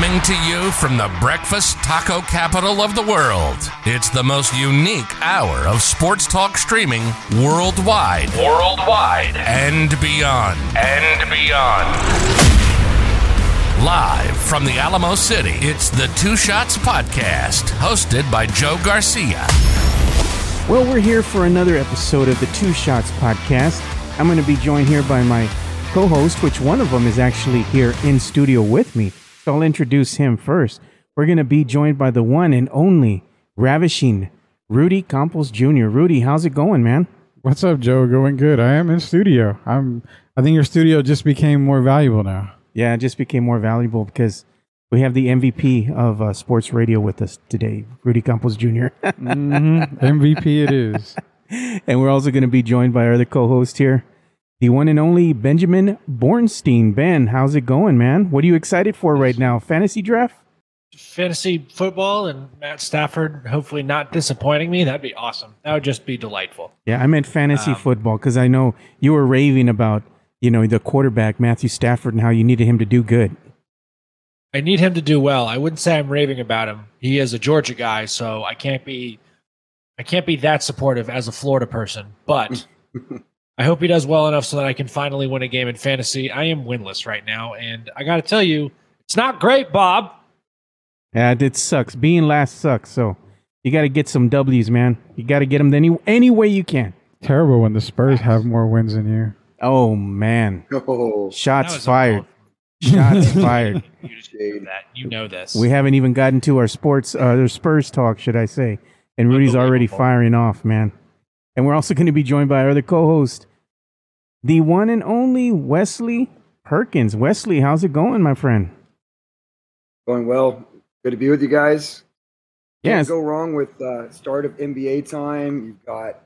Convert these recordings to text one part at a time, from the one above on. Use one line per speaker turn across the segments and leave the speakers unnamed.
Coming to you from the breakfast taco capital of the world, it's the most unique hour of sports talk streaming worldwide. Worldwide. And beyond. And beyond. Live from the Alamo City, it's the Two Shots Podcast, hosted by Joe Garcia.
Well, we're here for another episode of the Two Shots Podcast. I'm going to be joined here by my co host, which one of them is actually here in studio with me. So I'll introduce him first. We're going to be joined by the one and only ravishing Rudy Campos Jr. Rudy, how's it going, man?
What's up, Joe? Going good. I am in studio. I'm. I think your studio just became more valuable now.
Yeah, it just became more valuable because we have the MVP of uh, sports radio with us today, Rudy Campos Jr.
mm-hmm. MVP it is.
and we're also going to be joined by our other co-host here, the one and only Benjamin Bornstein. Ben, how's it going, man? What are you excited for right now? Fantasy draft?
Fantasy football and Matt Stafford hopefully not disappointing me. That'd be awesome. That would just be delightful.
Yeah, I meant fantasy um, football because I know you were raving about, you know, the quarterback, Matthew Stafford, and how you needed him to do good.
I need him to do well. I wouldn't say I'm raving about him. He is a Georgia guy, so I can't be I can't be that supportive as a Florida person. But I hope he does well enough so that I can finally win a game in fantasy. I am winless right now, and I got to tell you, it's not great, Bob.
Yeah, it sucks. Being last sucks. So you got to get some W's, man. You got to get them any any way you can.
Terrible when the Spurs have more wins than you.
Oh man! Oh. Shots fired. Shots fired.
You just know that. You know this.
We haven't even gotten to our sports, uh, the Spurs talk, should I say? And Rudy's already firing off, man. And we're also going to be joined by our other co-host, the one and only Wesley Perkins. Wesley, how's it going, my friend?
Going well. Good to be with you guys.
Yeah.
Can't go wrong with uh, start of NBA time. You've got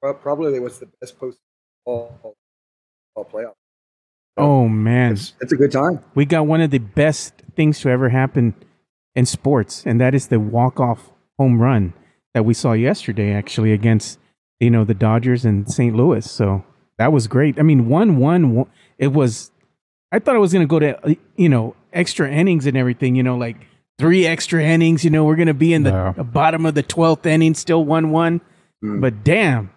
probably what's the best post ball, ball playoff.
So oh man,
it's, it's a good time.
We got one of the best things to ever happen in sports, and that is the walk off home run that we saw yesterday, actually against you know the Dodgers and St. Louis. So that was great. I mean, one one. It was. I thought it was going to go to uh, you know extra innings and everything. You know, like three extra innings. You know, we're going to be in the no. bottom of the twelfth inning, still one one. Mm. But damn,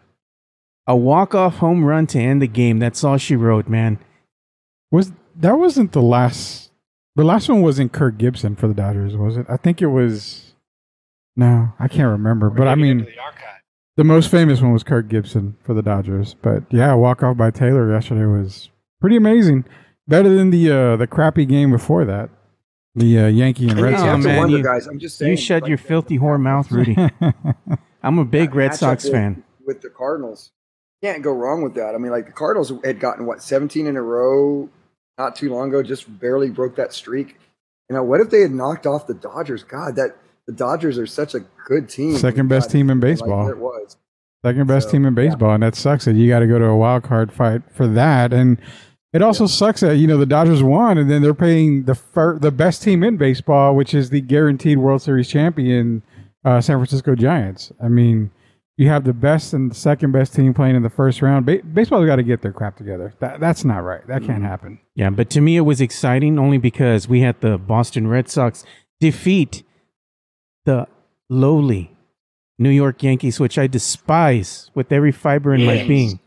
a walk off home run to end the game. That's all she wrote, man.
Was that wasn't the last? The last one wasn't Kirk Gibson for the Dodgers, was it? I think it was. No, I can't remember. We're but I mean, the most famous one was Kirk Gibson for the Dodgers, but yeah, walk off by Taylor yesterday was pretty amazing. Better than the uh, the crappy game before that. The uh, Yankee and Red Sox.
Oh, man, wonder, you, guys. I'm just saying,
you shut like, your filthy whore mouth, Rudy. I'm a big Red Sox
with,
fan.
With the Cardinals, can't go wrong with that. I mean, like the Cardinals had gotten what 17 in a row not too long ago, just barely broke that streak. You know, what if they had knocked off the Dodgers? God, that the Dodgers are such a good team.
Second best
God,
team in baseball.
Like it was.
Second best so, team in baseball, yeah. and that sucks that you got to go to a wild card fight for that. And it also yeah. sucks that you know the Dodgers won, and then they're paying the fir- the best team in baseball, which is the guaranteed World Series champion, uh, San Francisco Giants. I mean, you have the best and the second best team playing in the first round. Ba- baseball's got to get their crap together. That, that's not right. That can't mm-hmm. happen.
Yeah, but to me, it was exciting only because we had the Boston Red Sox defeat the lowly New York Yankees, which I despise with every fiber in my being.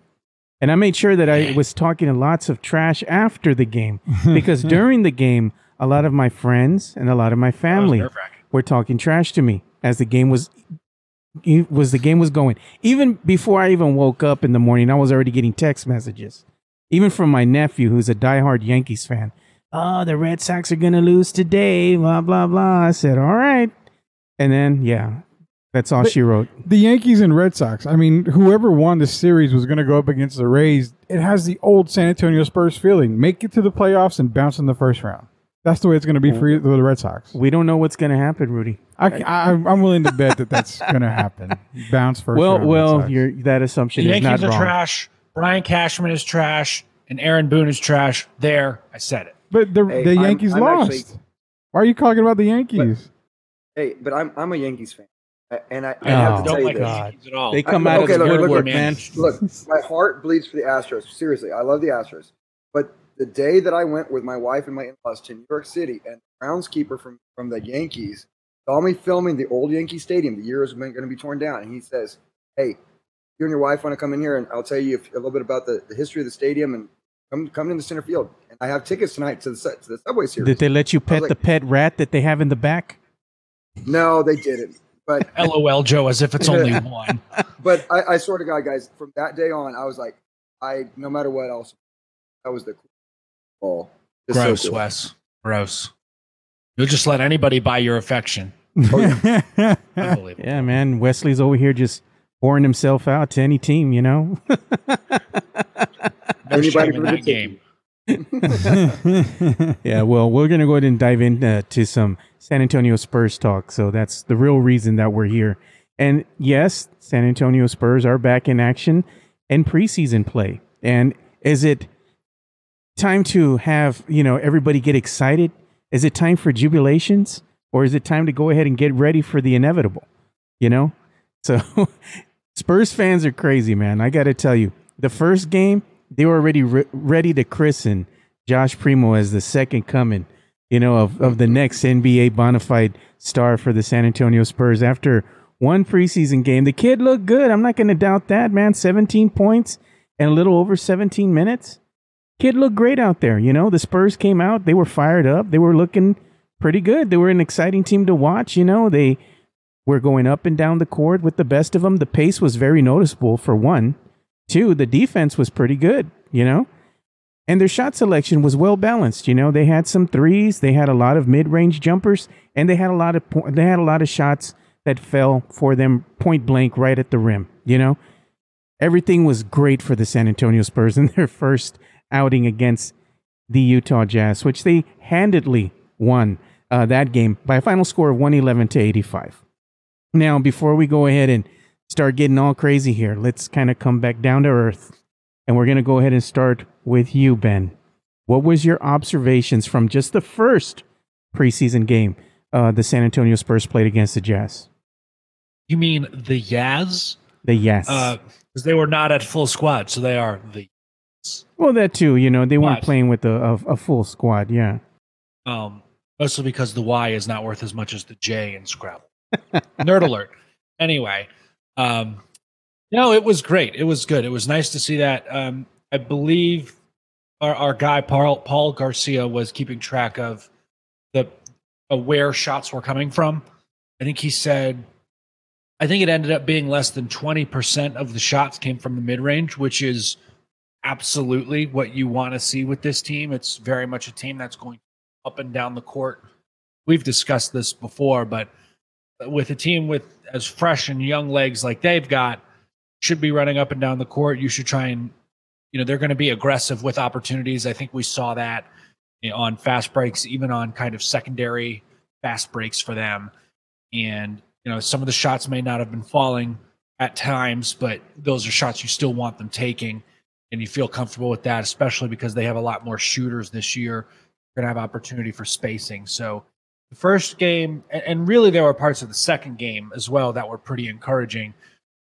And I made sure that I was talking lots of trash after the game because during the game, a lot of my friends and a lot of my family were talking trash to me as the game was was the game was going. Even before I even woke up in the morning, I was already getting text messages, even from my nephew, who's a diehard Yankees fan. Oh, the Red Sox are gonna lose today. Blah blah blah. I said, all right. And then yeah, that's all
the,
she wrote.
The Yankees and Red Sox. I mean, whoever won the series was going to go up against the Rays. It has the old San Antonio Spurs feeling. Make it to the playoffs and bounce in the first round. That's the way it's going to be for the Red Sox.
We don't know what's going to happen, Rudy.
I, I, am willing to bet that that's going to happen. Bounce first.
Well,
round,
well, that assumption
the
is
Yankees
not
are
wrong.
trash. Brian Cashman is trash, and Aaron Boone is trash. There, I said it.
But the, hey, the Yankees I'm, I'm lost. Actually, Why are you talking about the Yankees?
But, hey, but I'm I'm a Yankees fan. And I, I oh, have to oh tell you
this. God.
They come I, out okay, of the look, woodwork, look, man.
Look, my heart bleeds for the Astros. Seriously, I love the Astros. But the day that I went with my wife and my in-laws to New York City and the groundskeeper from from the Yankees saw me filming the old Yankee Stadium. The year is going to be torn down, and he says, "Hey, you and your wife want to come in here, and I'll tell you a little bit about the, the history of the stadium, and come come in the center field. And I have tickets tonight to the to the Subway Series."
Did they let you pet
like-
the pet rat that they have in the back?
No, they didn't. But
LOL, Joe, as if it's only one.
but I, I swear to God, guys, from that day on, I was like, I no matter what else, that was the cool ball. Just so
Gross,
cool.
Wes. Gross. You'll just let anybody buy your affection. Oh, Unbelievable.
Yeah, man. Wesley's over here just pouring himself out to any team, you know?
No
Anybody
shame in
for
that
the
game.
yeah, well, we're going to go ahead and dive into uh, some San Antonio Spurs talk. So that's the real reason that we're here. And yes, San Antonio Spurs are back in action and preseason play. And is it time to have, you know, everybody get excited? Is it time for jubilations or is it time to go ahead and get ready for the inevitable? You know? So Spurs fans are crazy, man. I got to tell you. The first game, they were already re- ready to christen Josh Primo as the second coming, you know, of, of the next NBA bona fide star for the San Antonio Spurs. After one preseason game, the kid looked good. I'm not going to doubt that, man. 17 points and a little over 17 minutes. Kid looked great out there. You know, the Spurs came out. They were fired up. They were looking pretty good. They were an exciting team to watch. You know, they were going up and down the court with the best of them. The pace was very noticeable, for one. Two, the defense was pretty good, you know? And their shot selection was well balanced. You know, they had some threes, they had a lot of mid-range jumpers, and they had a lot of po- they had a lot of shots that fell for them point blank right at the rim. You know, everything was great for the San Antonio Spurs in their first outing against the Utah Jazz, which they handedly won uh, that game by a final score of 111 to 85. Now, before we go ahead and start getting all crazy here, let's kind of come back down to earth. And we're going to go ahead and start with you, Ben. What was your observations from just the first preseason game uh, the San Antonio Spurs played against the Jazz?
You mean the Yaz?
The Yes.
Because they were not at full squad, so they are the.
well, that too. You know, they weren't playing with a, a, a full squad. Yeah.
Um, mostly because the Y is not worth as much as the J in Scrabble. Nerd alert. Anyway, um, no, it was great. It was good. It was nice to see that. Um, I believe our, our guy Paul Paul Garcia was keeping track of the uh, where shots were coming from. I think he said, I think it ended up being less than twenty percent of the shots came from the mid range, which is absolutely what you want to see with this team. It's very much a team that's going up and down the court. We've discussed this before, but with a team with as fresh and young legs like they've got, should be running up and down the court. You should try and, you know, they're going to be aggressive with opportunities. I think we saw that on fast breaks, even on kind of secondary fast breaks for them. And, you know, some of the shots may not have been falling at times, but those are shots you still want them taking. And you feel comfortable with that, especially because they have a lot more shooters this year. You're going to have opportunity for spacing. So, first game, and- and really there were parts of the second game as well that were pretty encouraging.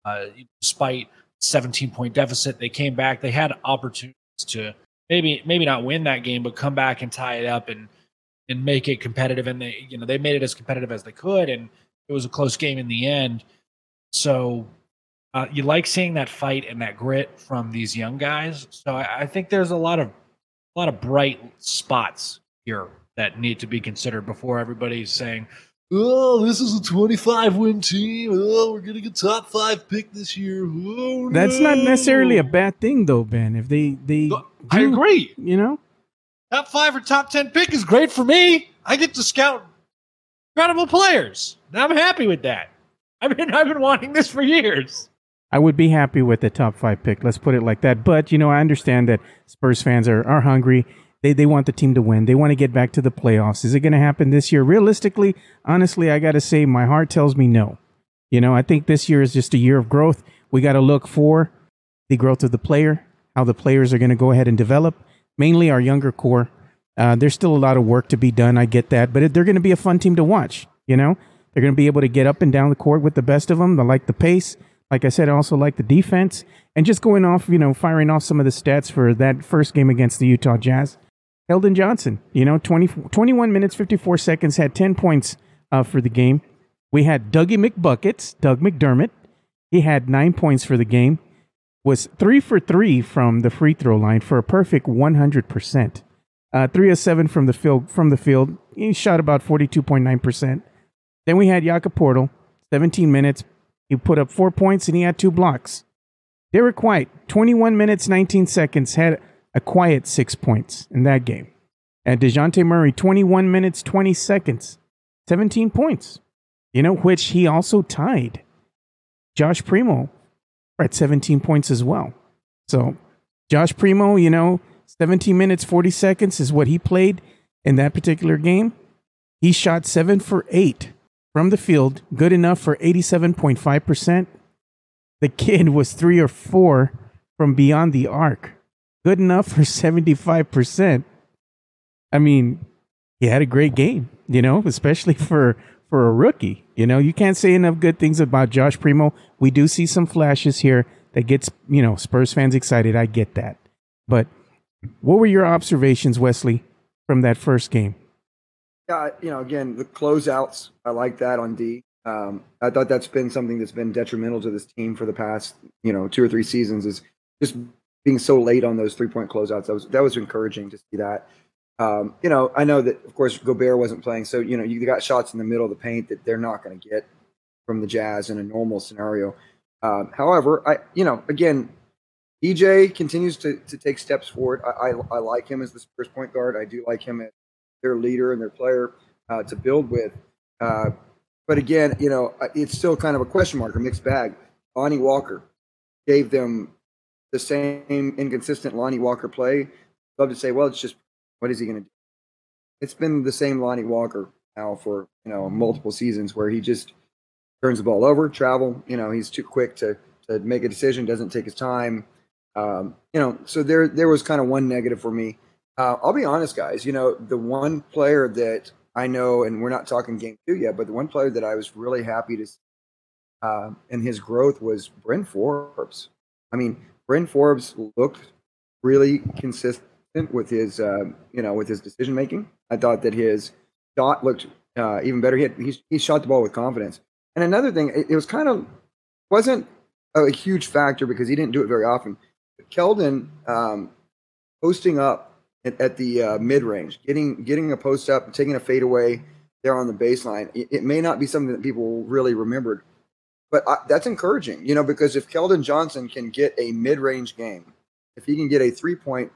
Uh, despite 17 point deficit, they came back. They had opportunities to maybe maybe not win that game, but come back and tie it up and and make it competitive. And they you know they made it as competitive as they could, and it was a close game in the end. So uh, you like seeing that fight and that grit from these young guys. So I, I think there's a lot of a lot of bright spots here that need to be considered before everybody's saying, "Oh, this is a 25 win team. Oh, we're getting a top five pick this year." Oh,
That's not necessarily a bad thing, though, Ben. If they, they
I agree.
You know?
Top five or top ten pick is great for me. I get to scout incredible players. And I'm happy with that. I've been I've been wanting this for years.
I would be happy with the top five pick. Let's put it like that. But you know, I understand that Spurs fans are are hungry. They they want the team to win. They want to get back to the playoffs. Is it going to happen this year? Realistically, honestly, I got to say, my heart tells me no. You know, I think this year is just a year of growth. We got to look for the growth of the player, how the players are going to go ahead and develop. Mainly our younger core. Uh, there's still a lot of work to be done. I get that, but they're going to be a fun team to watch. You know, they're going to be able to get up and down the court with the best of them. I like the pace. Like I said, I also like the defense and just going off, you know, firing off some of the stats for that first game against the Utah Jazz. Keldon Johnson, you know, 20, 21 minutes, 54 seconds, had 10 points uh, for the game. We had Dougie McBuckets, Doug McDermott. He had nine points for the game, was three for three from the free throw line for a perfect 100%. Uh, three of seven from the field. From the field, he shot about 42.9%. Then we had Jakob Poeltl, 17 minutes. He put up four points and he had two blocks. Derrick White, 21 minutes, 19 seconds, had a quiet six points in that game. And DeJounte Murray, 21 minutes, 20 seconds, 17 points, you know, which he also tied Josh Primo at 17 points as well. So Josh Primo, you know, 17 minutes, 40 seconds is what he played in that particular game. He shot seven for eight from the field, good enough for 87.5%. The kid was three or four from beyond the arc, good enough for 75%. I mean, he had a great game, you know, especially for for a rookie. You know, you can't say enough good things about Josh Primo. We do see some flashes here that gets, you know, Spurs fans excited. I get that. But what were your observations, Wesley, from that first game?
Yeah, you know, again, the closeouts, I like that on D. Um, I thought that's been something that's been detrimental to this team for the past, you know, two or three seasons is just being so late on those three point closeouts. That was that was encouraging to see that. Um, you know, I know that of course Gobert wasn't playing, so you know you got shots in the middle of the paint that they're not going to get from the Jazz in a normal scenario. Um, however, I you know again, DJ continues to, to take steps forward. I, I, I like him as the Spurs point guard. I do like him as their leader and their player uh, to build with. Uh, but again, you know, it's still kind of a question mark, a mixed bag. Lonnie Walker gave them the same inconsistent Lonnie Walker play. Love to say, well, it's just what is he going to do? It's been the same Lonnie Walker now for you know multiple seasons where he just turns the ball over, travel. You know, he's too quick to to make a decision, doesn't take his time. Um, you know, so there there was kind of one negative for me. Uh, I'll be honest, guys. You know, the one player that I know, and we're not talking game two yet, but the one player that I was really happy to see uh, and his growth was Bryn Forbes. I mean, Bryn Forbes looked really consistent with his, uh, you know, with his decision making. I thought that his shot looked uh, even better. He, had, he he shot the ball with confidence. And another thing, it, it was kind of wasn't a huge factor because he didn't do it very often. Keldon um, posting up at, at the uh, mid range, getting getting a post up, taking a fade away there on the baseline. It, it may not be something that people really remembered, but I, that's encouraging, you know, because if Keldon Johnson can get a mid range game, if he can get a three point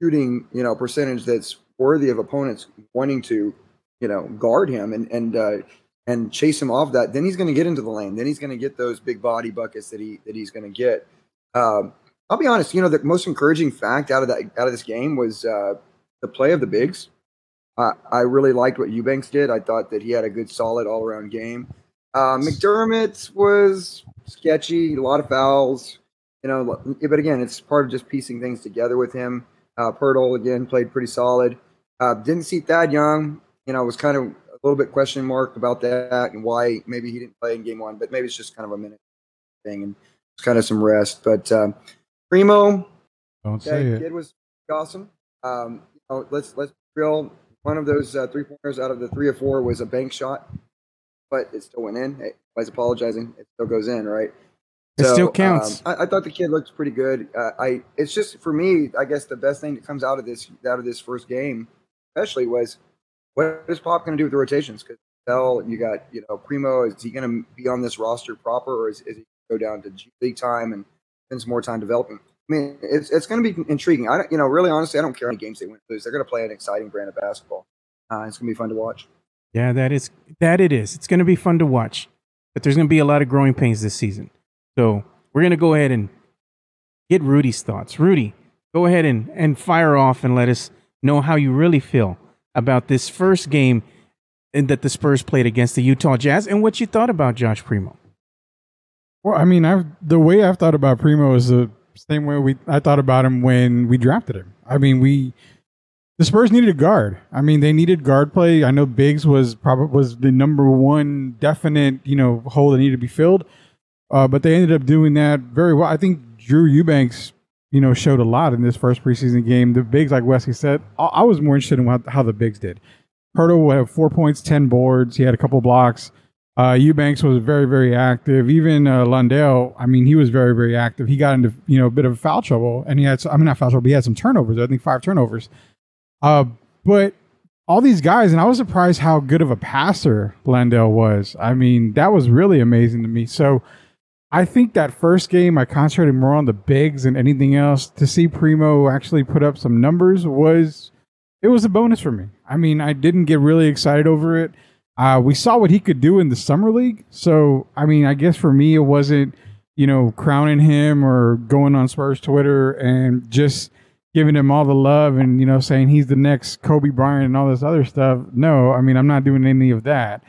shooting, you know, percentage that's worthy of opponents wanting to, you know, guard him and and uh, and chase him off that, then he's going to get into the lane. Then he's going to get those big body buckets that he that he's going to get. Um, I'll be honest. You know, the most encouraging fact out of that out of this game was uh, the play of the bigs. I really liked what Eubanks did. I thought that he had a good, solid all around game. Uh, McDermott was sketchy, a lot of fouls. You know, but again, it's part of just piecing things together with him. Uh, Poeltl again played pretty solid. Uh, didn't see Thad Young. You know, was kind of a little bit question mark about that and why maybe he didn't play in game one, but maybe it's just kind of a minute thing and it's kind of some rest. But um, Primo,
don't say it.
Kid was awesome. Um, you know, let's let's drill. One of those uh, three pointers out of the three or four was a bank shot, but it still went in. Hey, I was apologizing. It still goes in, right?
It so, still counts.
Um, I, I, thought the kid looked pretty good. Uh, I it's just for me. I guess the best thing that comes out of this out of this first game, especially, was what is Pop going to do with the rotations? Because Bell, you got you know Primo. Is he going to be on this roster proper, or is, is he go down to G League time and spend some more time developing? I mean, it's it's going to be intriguing. I don't, you know, really honestly, I don't care how many games they win lose. They're going to play an exciting brand of basketball. Uh, it's going to be fun to watch.
Yeah, that is that it is. It's going to be fun to watch, but there's going to be a lot of growing pains this season. So we're going to go ahead and get Rudy's thoughts. Rudy, go ahead and, and fire off and let us know how you really feel about this first game that the Spurs played against the Utah Jazz and what you thought about Josh Primo.
Well, I mean, I've the way I've thought about Primo is the same way we I thought about him when we drafted him. I mean, we the Spurs needed a guard. I mean, they needed guard play. I know bigs was probably was the number one definite you know hole that needed to be filled. Uh, but they ended up doing that very well. I think Drew Eubanks you know, showed a lot in this first preseason game. The bigs, like Wesley said, I, I was more interested in how, how the bigs did. Poeltl had four points, ten boards. He had a couple blocks. Uh, Eubanks was very, very active. Even uh, Landale, I mean, he was very, very active. He got into you know a bit of foul trouble, and he had, I mean, not foul trouble, but he had some turnovers. I think five turnovers. Uh, but all these guys, and I was surprised how good of a passer Landale was. I mean, that was really amazing to me. So I think that first game I concentrated more on the bigs than anything else. To see Primo actually put up some numbers was it was a bonus for me. I mean, I didn't get really excited over it. Uh, we saw what he could do in the summer league, so I mean, I guess for me it wasn't you know crowning him or going on Spurs Twitter and just giving him all the love and you know saying he's the next Kobe Bryant and all this other stuff. No, I mean I'm not doing any of that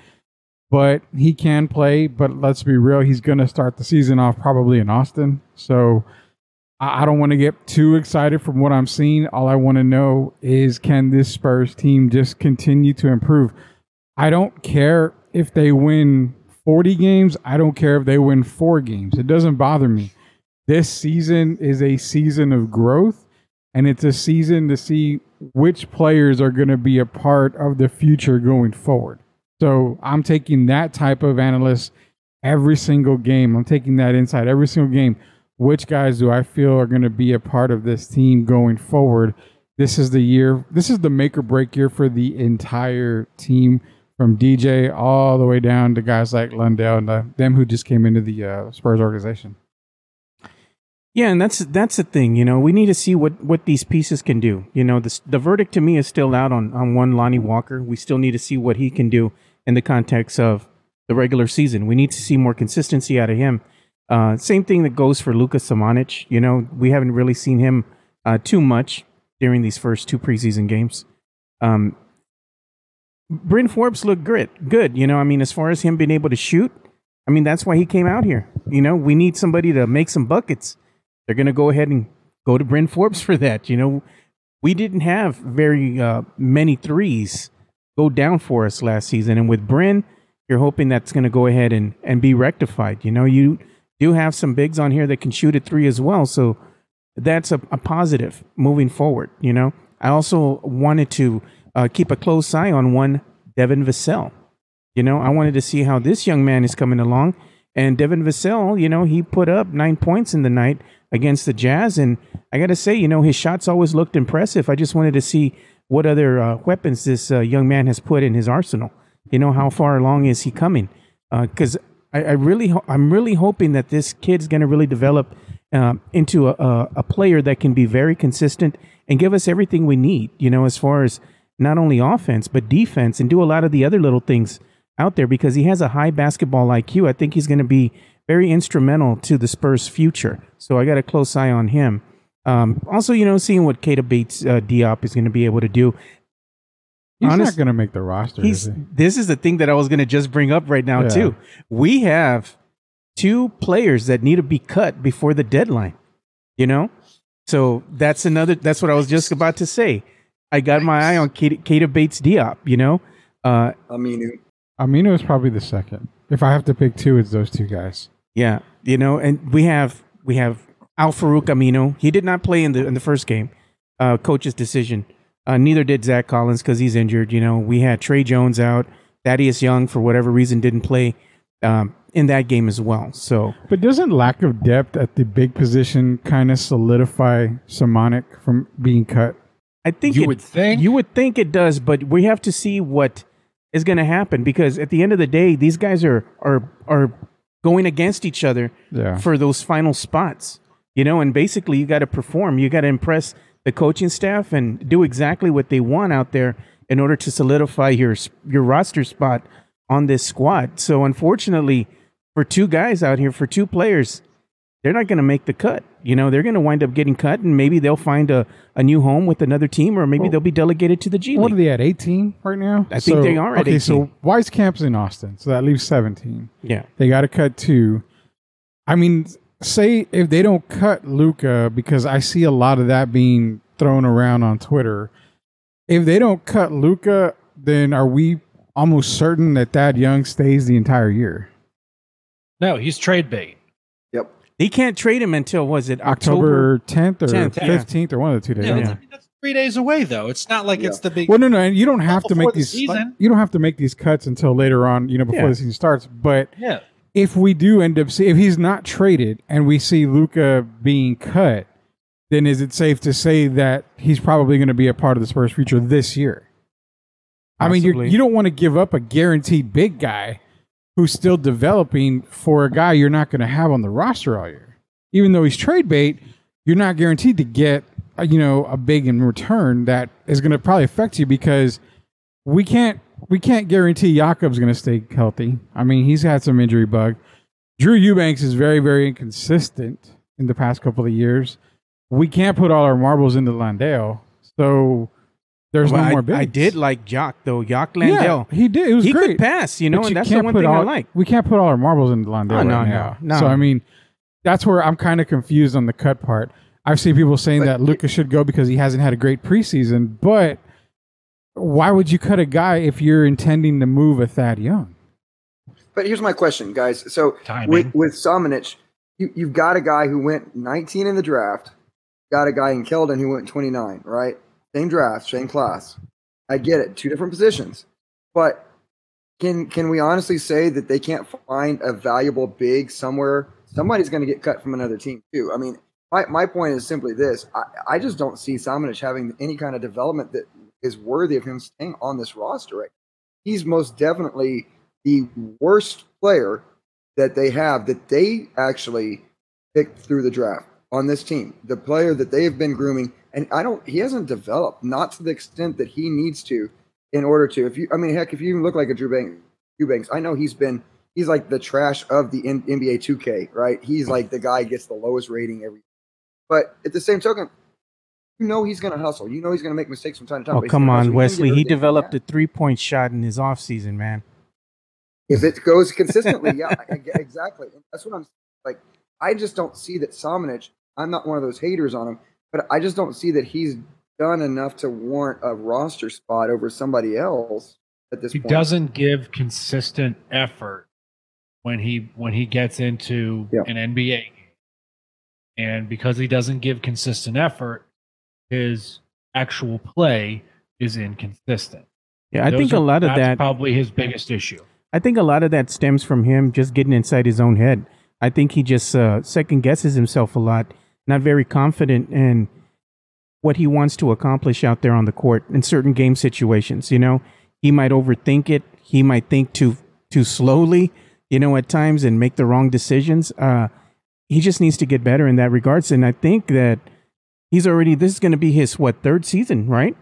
but he can play. But let's be real, he's going to start the season off probably in Austin. So I, I don't want to get too excited from what I'm seeing. All I want to know is can this Spurs team just continue to improve? I don't care if they win 40 games. I don't care if they win four games. It doesn't bother me. This season is a season of growth, and it's a season to see which players are going to be a part of the future going forward. So I'm taking that type of analyst every single game. I'm taking that inside every single game. Which guys do I feel are going to be a part of this team going forward? This is the year. This is the make or break year for the entire team, from DJ all the way down to guys like Landale and uh, them who just came into the uh, Spurs organization.
Yeah, and that's that's the thing. You know, we need to see what what these pieces can do. You know, the the verdict to me is still out on on one Lonnie Walker. We still need to see what he can do in the context of the regular season. We need to see more consistency out of him. Uh, same thing that goes for Luka Samanic. You know, we haven't really seen him uh, too much during these first two preseason games. Um, Bryn Forbes looked good. Good. You know, I mean, as far as him being able to shoot, I mean, that's why he came out here. You know, we need somebody to make some buckets. They're going to go ahead and go to Bryn Forbes for that. You know, we didn't have very uh, many threes go down for us last season. And with Bryn, you're hoping that's going to go ahead and, and be rectified. You know, you do have some bigs on here that can shoot at three as well. So that's a, a positive moving forward. You know, I also wanted to uh, keep a close eye on one Devin Vassell. You know, I wanted to see how this young man is coming along. And Devin Vassell, you know, he put up nine points in the night against the Jazz. And I got to say, you know, his shots always looked impressive. I just wanted to see what other uh, weapons this uh, young man has put in his arsenal. You know, how far along is he coming? Because uh, I, I, really, ho- I'm really hoping that this kid's going to really develop um, into a, a, a, player that can be very consistent and give us everything we need. You know, as far as not only offense but defense, and do a lot of the other little things out there. Because he has a high basketball IQ, I think he's going to be very instrumental to the Spurs' future. So I got a close eye on him. Um, also, you know, seeing what Keita Bates uh, Diop is going to be able to do.
He's Honest, not going to make the roster. He's,
is he? This is the thing that I was going to just bring up right now, yeah. too. We have two players that need to be cut before the deadline, you know? So that's another, that's what I was just about to say. I got my eye on Keita, Bates Diop, you know?
Uh, Aminu.
Aminu is probably the second. If I have to pick two, it's those two guys.
Yeah, you know, and we have we have Al-Farouq Aminu. He did not play in the in the first game. Uh, coach's decision. Uh, neither did Zach Collins because he's injured. You know, we had Tre Jones out. Thaddeus Young, for whatever reason, didn't play um, in that game as well. So,
but doesn't lack of depth at the big position kind of solidify Samanic from being cut?
I think
you
it,
would think
you would think it does, but we have to see what is going to happen because at the end of the day, these guys are are are going against each other yeah. for those final spots you know, and basically you got to perform. You got to impress the coaching staff and do exactly what they want out there in order to solidify your your roster spot on this squad. So unfortunately, for two guys out here, for two players, they're not going to make the cut. You know, they're going to wind up getting cut, and maybe they'll find a, a new home with another team, or maybe well, they'll be delegated to the G League.
What are they at? Eighteen right now?
I think they are at okay, 18.
so Wieskamp's in Austin, so that leaves seventeen.
Yeah,
they got to cut two. I mean, say if they don't cut Luka, because I see a lot of that being thrown around on Twitter. If they don't cut Luka, then are we almost certain that Thad Young stays the entire year?
No, he's trade bait.
Yep.
He can't trade him until was it October?
October 10th or
10th, yeah.
15th or one of the two days.
Yeah,
Yeah.
that's, I mean, that's three days away though. It's not like it's the big.
Well, no, no, and you don't have to make
the
these.
season.
like, you don't have to make these cuts until later on. You know, before
Yeah.
the season starts. But
yeah,
if we do end up see if he's not traded and we see Luka being cut, then is it safe to say that he's probably going to be a part of the Spurs' future this year? I mean, you're, you don't want to give up a guaranteed big guy who's still developing for a guy you're not going to have on the roster all year. Even though he's trade bait, you're not guaranteed to get uh, you know a big in return that is going to probably affect you because we can't we can't guarantee Jakob's going to stay healthy. I mean, he's had some injury bug. Drew Eubanks is very very inconsistent in the past couple of years. We can't put all our marbles into Landale, so there's
Well,
no
I,
more bigs.
I did like Jock though. Jock Landale.
Yeah, he did. It was
he
great.
could pass, you know,
But
and that's the
can't
one
put
thing I like.
We can't put all our marbles into Landale
Oh,
right
no,
now.
no, no.
So I mean, that's where I'm kind of confused on the cut part. I've seen people saying
But
that
it-
Lucas should go because he hasn't had a great preseason, but why would you cut a guy if you're intending to move a Thad Young?
But here's my question, guys. So
Timing.
with with Samanic, you, you've got a guy who went 19 in the draft, got a guy in Keldon who went 29, right? Same draft, same class. I get it, two different positions, but can can we honestly say that they can't find a valuable big somewhere? Somebody's going to get cut from another team too. I mean, my, my point is simply this: I, I just don't see Samanic having any kind of development that is worthy of him staying on this roster. Right? He's most definitely the worst player that they have that they actually picked through the draft on this team. The player that they have been grooming, and I don't, he hasn't developed not to the extent that he needs to in order to. If you, I mean, heck, if you even look like a Drew Eubanks, Drew Eubanks, I know he's been, he's like the trash of the N- NBA 2K, right? He's mm. like the guy gets the lowest rating every. But at the same token, you know he's going to hustle. You know he's going to make mistakes from time to time.
Oh come on,
hustle.
Wesley.
get
He developed a three point shot in his offseason, man.
If it goes consistently, yeah, exactly. That's what I'm like. I just don't see that Samanic. I'm not one of those haters on him, but I just don't see that he's done enough to warrant a roster spot over somebody else at this point.
he
point.
doesn't give consistent effort when he when he gets into
Yeah.
an NBA game. And because he doesn't give consistent effort, his actual play is inconsistent.
Yeah, I
Those
think a lot of
that's
that.
probably his biggest issue.
I think a lot of that stems from him just getting inside his own head. I think he just uh, second guesses himself a lot, not very confident in what he wants to accomplish out there on the court in certain game situations. You know, he might overthink it. He might think too too slowly. You know, at times and make the wrong decisions. Uh, he just needs to get better in that regards. And I think that he's already. This is going to be his what third season, right?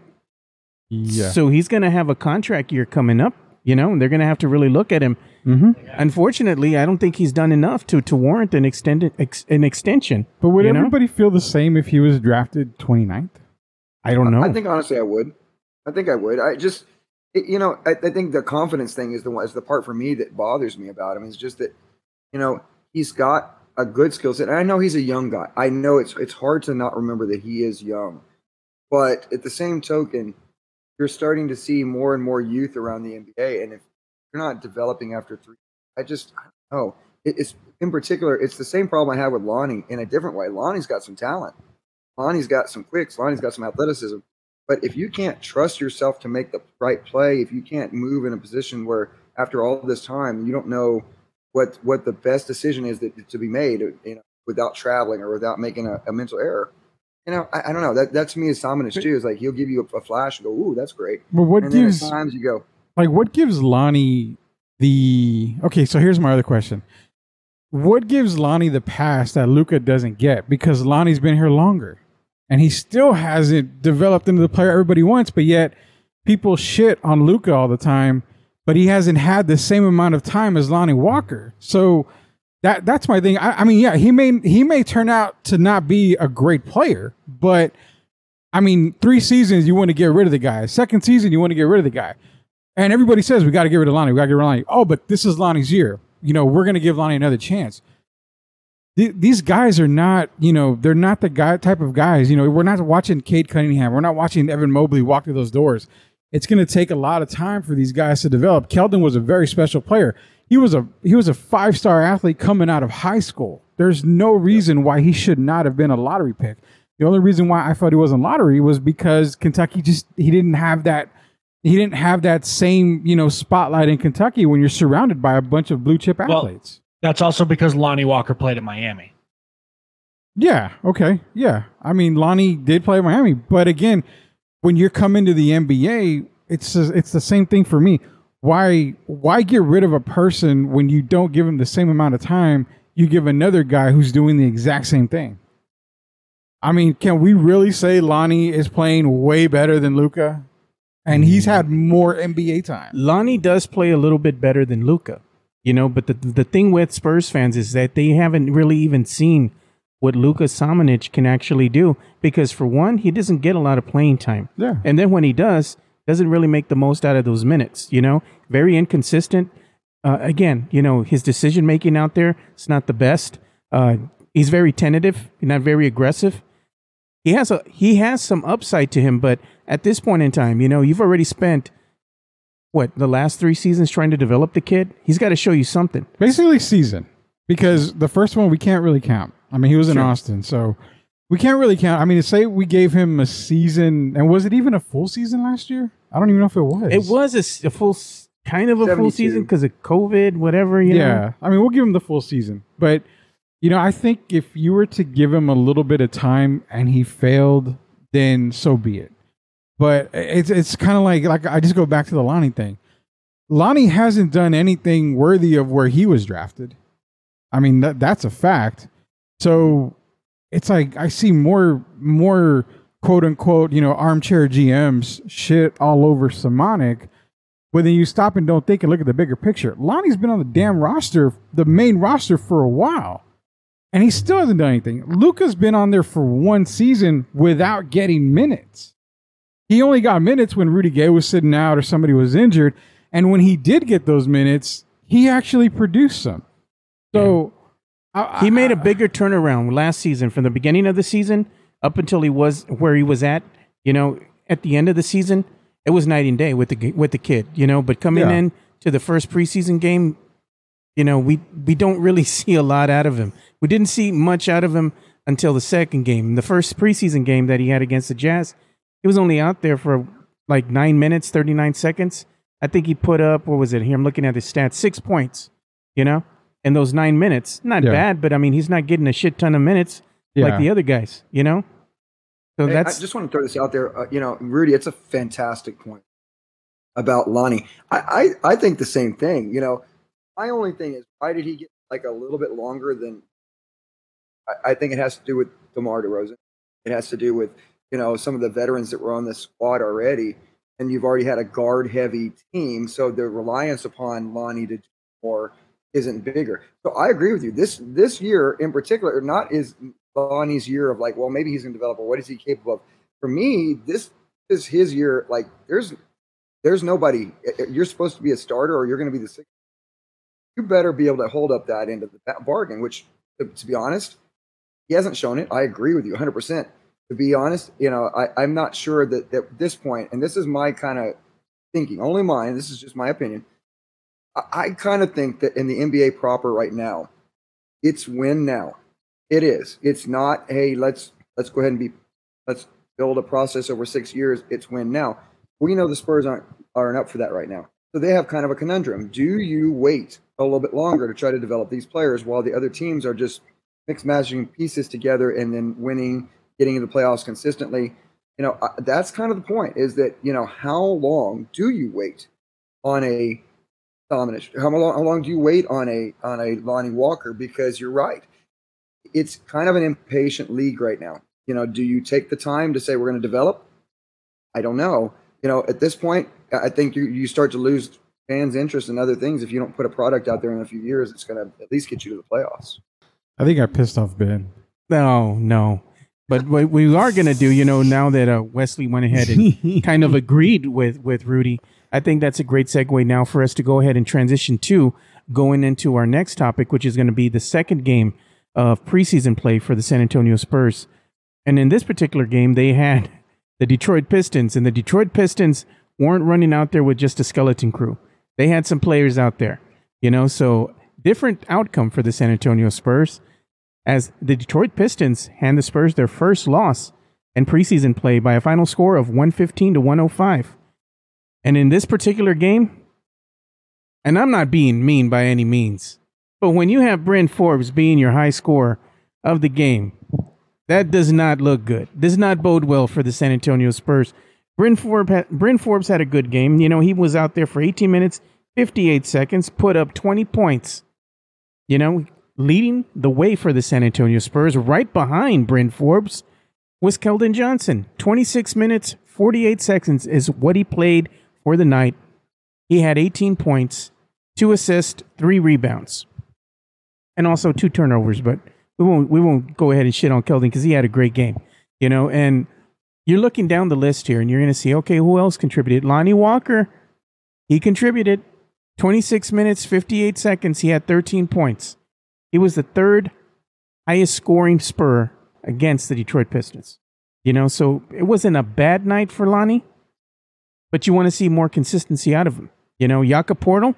Yeah.
So he's going to have a contract year coming up, you know, and they're going to have to really look at him.
hmm
Unfortunately, I don't think he's done enough to to warrant an extended ex, an extension.
But would
You know?
everybody feel the same if he was drafted 29th?
I don't know.
I think honestly, I would. I think I would. I just, it, you know, I, I think the confidence thing is the one is the part for me that bothers me about him. Is just that, you know, he's got a good skill set. And I know he's a young guy. I know it's it's hard to not remember that he is young, but at the same token, you're starting to see more and more youth around the NBA, and if you're not developing after three, I just I know. It's in particular, it's the same problem I have with Lonnie in a different way. Lonnie's got some talent. Lonnie's got some quicks. Lonnie's got some athleticism. But if you can't trust yourself to make the right play, if you can't move in a position where after all this time you don't know what what the best decision is that to be made, you know, without traveling or without making a, a mental error, you know, I, I don't know. That that to me is Samanic too. Is like he'll give you a, a flash and go, "Ooh, that's great,"
But what
and
gives
times you go,
like what gives Lonnie the okay? So here's my other question: What gives Lonnie the pass that Luka doesn't get? Because Lonnie's been here longer, and he still hasn't developed into the player everybody wants. But yet, people shit on Luka all the time, but he hasn't had the same amount of time as Lonnie Walker. So that that's my thing. I, I mean, yeah, he may he may turn out to not be a great player, but I mean, three seasons you want to get rid of the guy. Second season you want to get rid of the guy. And everybody says we got to get rid of Lonnie. We got to get rid of Lonnie. Oh, but this is Lonnie's year. You know, we're going to give Lonnie another chance. Th- These guys are not, you know, they're not the guy type of guys. You know, we're not watching Cade Cunningham. We're not watching Evan Mobley walk through those doors. It's going to take a lot of time for these guys to develop. Keldon was a very special player. He was a he was a five star athlete coming out of high school. There's no reason why he should not have been a lottery pick. The only reason why I thought he wasn't lottery was because Kentucky just he didn't have that he didn't have that same you know spotlight in Kentucky when you're surrounded by a bunch of blue chip
Well-
athletes.
That's also because Lonnie Walker played at Miami.
Yeah. Okay. Yeah. I mean, Lonnie did play at Miami, but again, when you're coming to the NBA, it's it's the same thing for me. Why why get rid of a person when you don't give him the same amount of time you give another guy who's doing the exact same thing? I mean, can we really say Lonnie is playing way better than Luka? And he's had more NBA time.
Lonnie does play a little bit better than Luka, you know. But the the thing with Spurs fans is that they haven't really even seen what Luka Samanic can actually do because for one, he doesn't get a lot of playing time,
Yeah.
and then when he does, doesn't really make the most out of those minutes. You know, very inconsistent. Uh, again, you know, his decision making out there is not the best. Uh, he's very tentative, not very aggressive. He has a he has some upside to him, but at this point in time, you know, you've already spent what the last three seasons trying to develop the kid. He's got to show you something.
basically season because the first one we can't really count. I mean, he was in
Sure.
Austin, so we can't really count. I mean, to say we gave him a season, and was it even a full season last year? I don't even know if it was.
It was a s- a, full, s- kind of a full
72.
season because of COVID, whatever. You
yeah,
know?
I mean, we'll give him the full season, but you know, I think if you were to give him a little bit of time and he failed, then so be it. But it's it's kind of like like I just go back to the Lonnie thing. Lonnie hasn't done anything worthy of where he was drafted. I mean, that that's a fact. So it's like I see more more quote unquote, you know, armchair GMs shit all over Samanic. But then you stop and don't think and look at the bigger picture. Lonnie's been on the damn roster, the main roster for a while. And he still hasn't done anything. Luka's been on there for one season without getting minutes. He only got minutes when Rudy Gay was sitting out or somebody was injured. And when he did get those minutes, he actually produced some. So I-
He made a bigger turnaround last season from the beginning of the season up until he was where he was at. You know, at the end of the season, it was night and day with the with the kid. You know, but coming
Yeah.
in to the first preseason game, you know, we we don't really see a lot out of him. We didn't see much out of him until the second game. The first preseason game that he had against the Jazz, he was only out there for like nine minutes, thirty nine seconds. I think he put up what was it? Here, I'm looking at his stats, six points. You know, in those nine minutes, not
Yeah.
bad, but I mean, he's not getting a shit ton of minutes like the other guys. You know, so
Hey,
that's
I just want to throw this out there. Uh, you know, Rudy, it's a fantastic point about Lonnie. I, I, I think the same thing. You know, my only thing is why did he get like a little bit longer than? I, I think it has to do with DeMar DeRozan. It has to do with you know some of the veterans that were on the squad already, and you've already had a guard-heavy team, so the reliance upon Lonnie to do more isn't bigger. So I agree with you. This this year in particular, not is Lonnie's year of like, well, maybe he's going to develop, or what is he capable of? For me, this is his year. Like, there's there's nobody. Eh, eh, you're supposed to be a starter, or you're going to be the sixth. You better be able to hold up that end of the bargain. Which, to, be honest, he hasn't shown it. I agree with you 100. percent To be honest, you know, I, I'm not sure that at this point, and this is my kind of thinking, only mine. This is just my opinion. I, I kind of think that in the NBA proper right now, it's win now. It is. It's not. Hey, let's let's go ahead and be. Let's build a process over six years. It's win now. We know the Spurs aren't aren't up for that right now. So they have kind of a conundrum. Do you wait a little bit longer to try to develop these players while the other teams are just mix matching pieces together and then winning, getting into the playoffs consistently? You know, that's kind of the point. Is that you know how long do you wait on a dominant? How long, how long do you wait on a on a Lonnie Walker? Because you're right it's kind of an impatient league right now. You know, do you take the time to say we're going to develop? I don't know. You know, at this point, I think you, you start to lose fans' interest in other things if you don't put a product out there in a few years. It's going to at least get you to the playoffs.
I think I pissed off Ben.
no, no. But what we are going to do, you know, now that uh, Wesley went ahead and kind of agreed with with Rudy. I think that's a great segue now for us to go ahead and transition to going into our next topic, which is going to be the second game of preseason play for the San Antonio Spurs. And in this particular game, they had the Detroit Pistons, and the Detroit Pistons weren't running out there with just a skeleton crew. They had some players out there, you know, so different outcome for the San Antonio Spurs. as the Detroit Pistons hand the Spurs their first loss in preseason play by a final score of 115 to 105. And in this particular game, and I'm not being mean by any means, but when you have Bryn Forbes being your high scorer of the game, that does not look good. Does not bode well for the San Antonio Spurs. Bryn Forbes, had, Bryn Forbes had a good game. You know, he was out there for 18 minutes, 58 seconds, put up 20 points. You know, leading the way for the San Antonio Spurs. Right behind Bryn Forbes was Keldon Johnson. 26 minutes, 48 seconds is what he played for the night. He had 18 points, two assists, three rebounds, and also two turnovers. But we won't we won't go ahead and shit on Keldon because he had a great game, you know. And you're looking down the list here, and you're going to see okay, who else contributed? Lonnie Walker, he contributed 26 minutes, 58 seconds. He had 13 points. He was the third highest scoring Spur against the Detroit Pistons. You know, so it wasn't a bad night for Lonnie, but you want to see more consistency out of him. You know, Jakob Poeltl,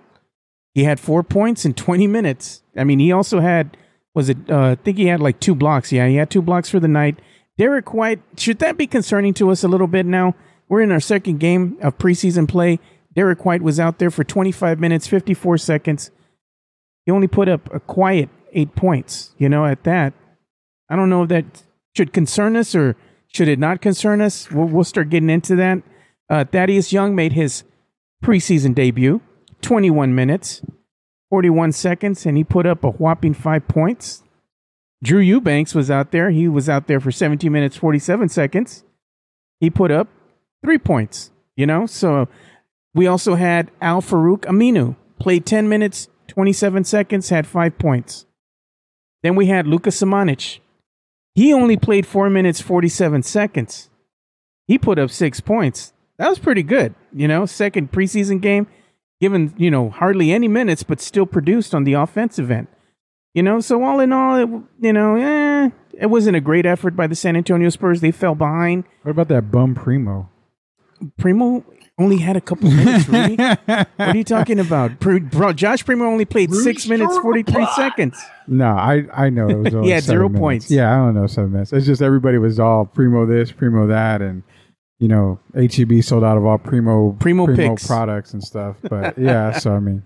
he had four points in 20 minutes. I mean, he also had, was it, uh, I think he had like two blocks. Yeah, he had two blocks for the night. Derrick White, should that be concerning to us a little bit now? We're in our second game of preseason play. Derrick White was out there for 25 minutes, 54 seconds. He only put up a quiet eight points. You know, at that, I don't know if that should concern us or should it not concern us. We'll, we'll start getting into that. Uh, Thaddeus Young made his preseason debut, 21 minutes, 41 seconds, and he put up a whopping five points. Drew Eubanks was out there. He was out there for 17 minutes, 47 seconds. He put up three points, you know? So we also had Al Farouq Aminu, played 10 minutes, 27 seconds, had five points. Then we had Luka Samanic. He only played four minutes, 47 seconds. He put up six points. That was pretty good. You know, second preseason game, given, you know, hardly any minutes, but still produced on the offensive end. You know, so all in all, it, you know, eh, it wasn't a great effort by the San Antonio Spurs. They fell behind.
What about that bum Primo?
Primo only had a couple minutes, Rudy. what are you talking about? Bro, Josh Primo only played six minutes, 43 seconds.
No, I I know it was only
He had
seven
zero
minutes.
points.
Yeah, I don't know seven minutes. It's just everybody was all Primo this, Primo that, and you know HEB sold out of all Primo
Primo picks.
products and stuff. But yeah, so I mean,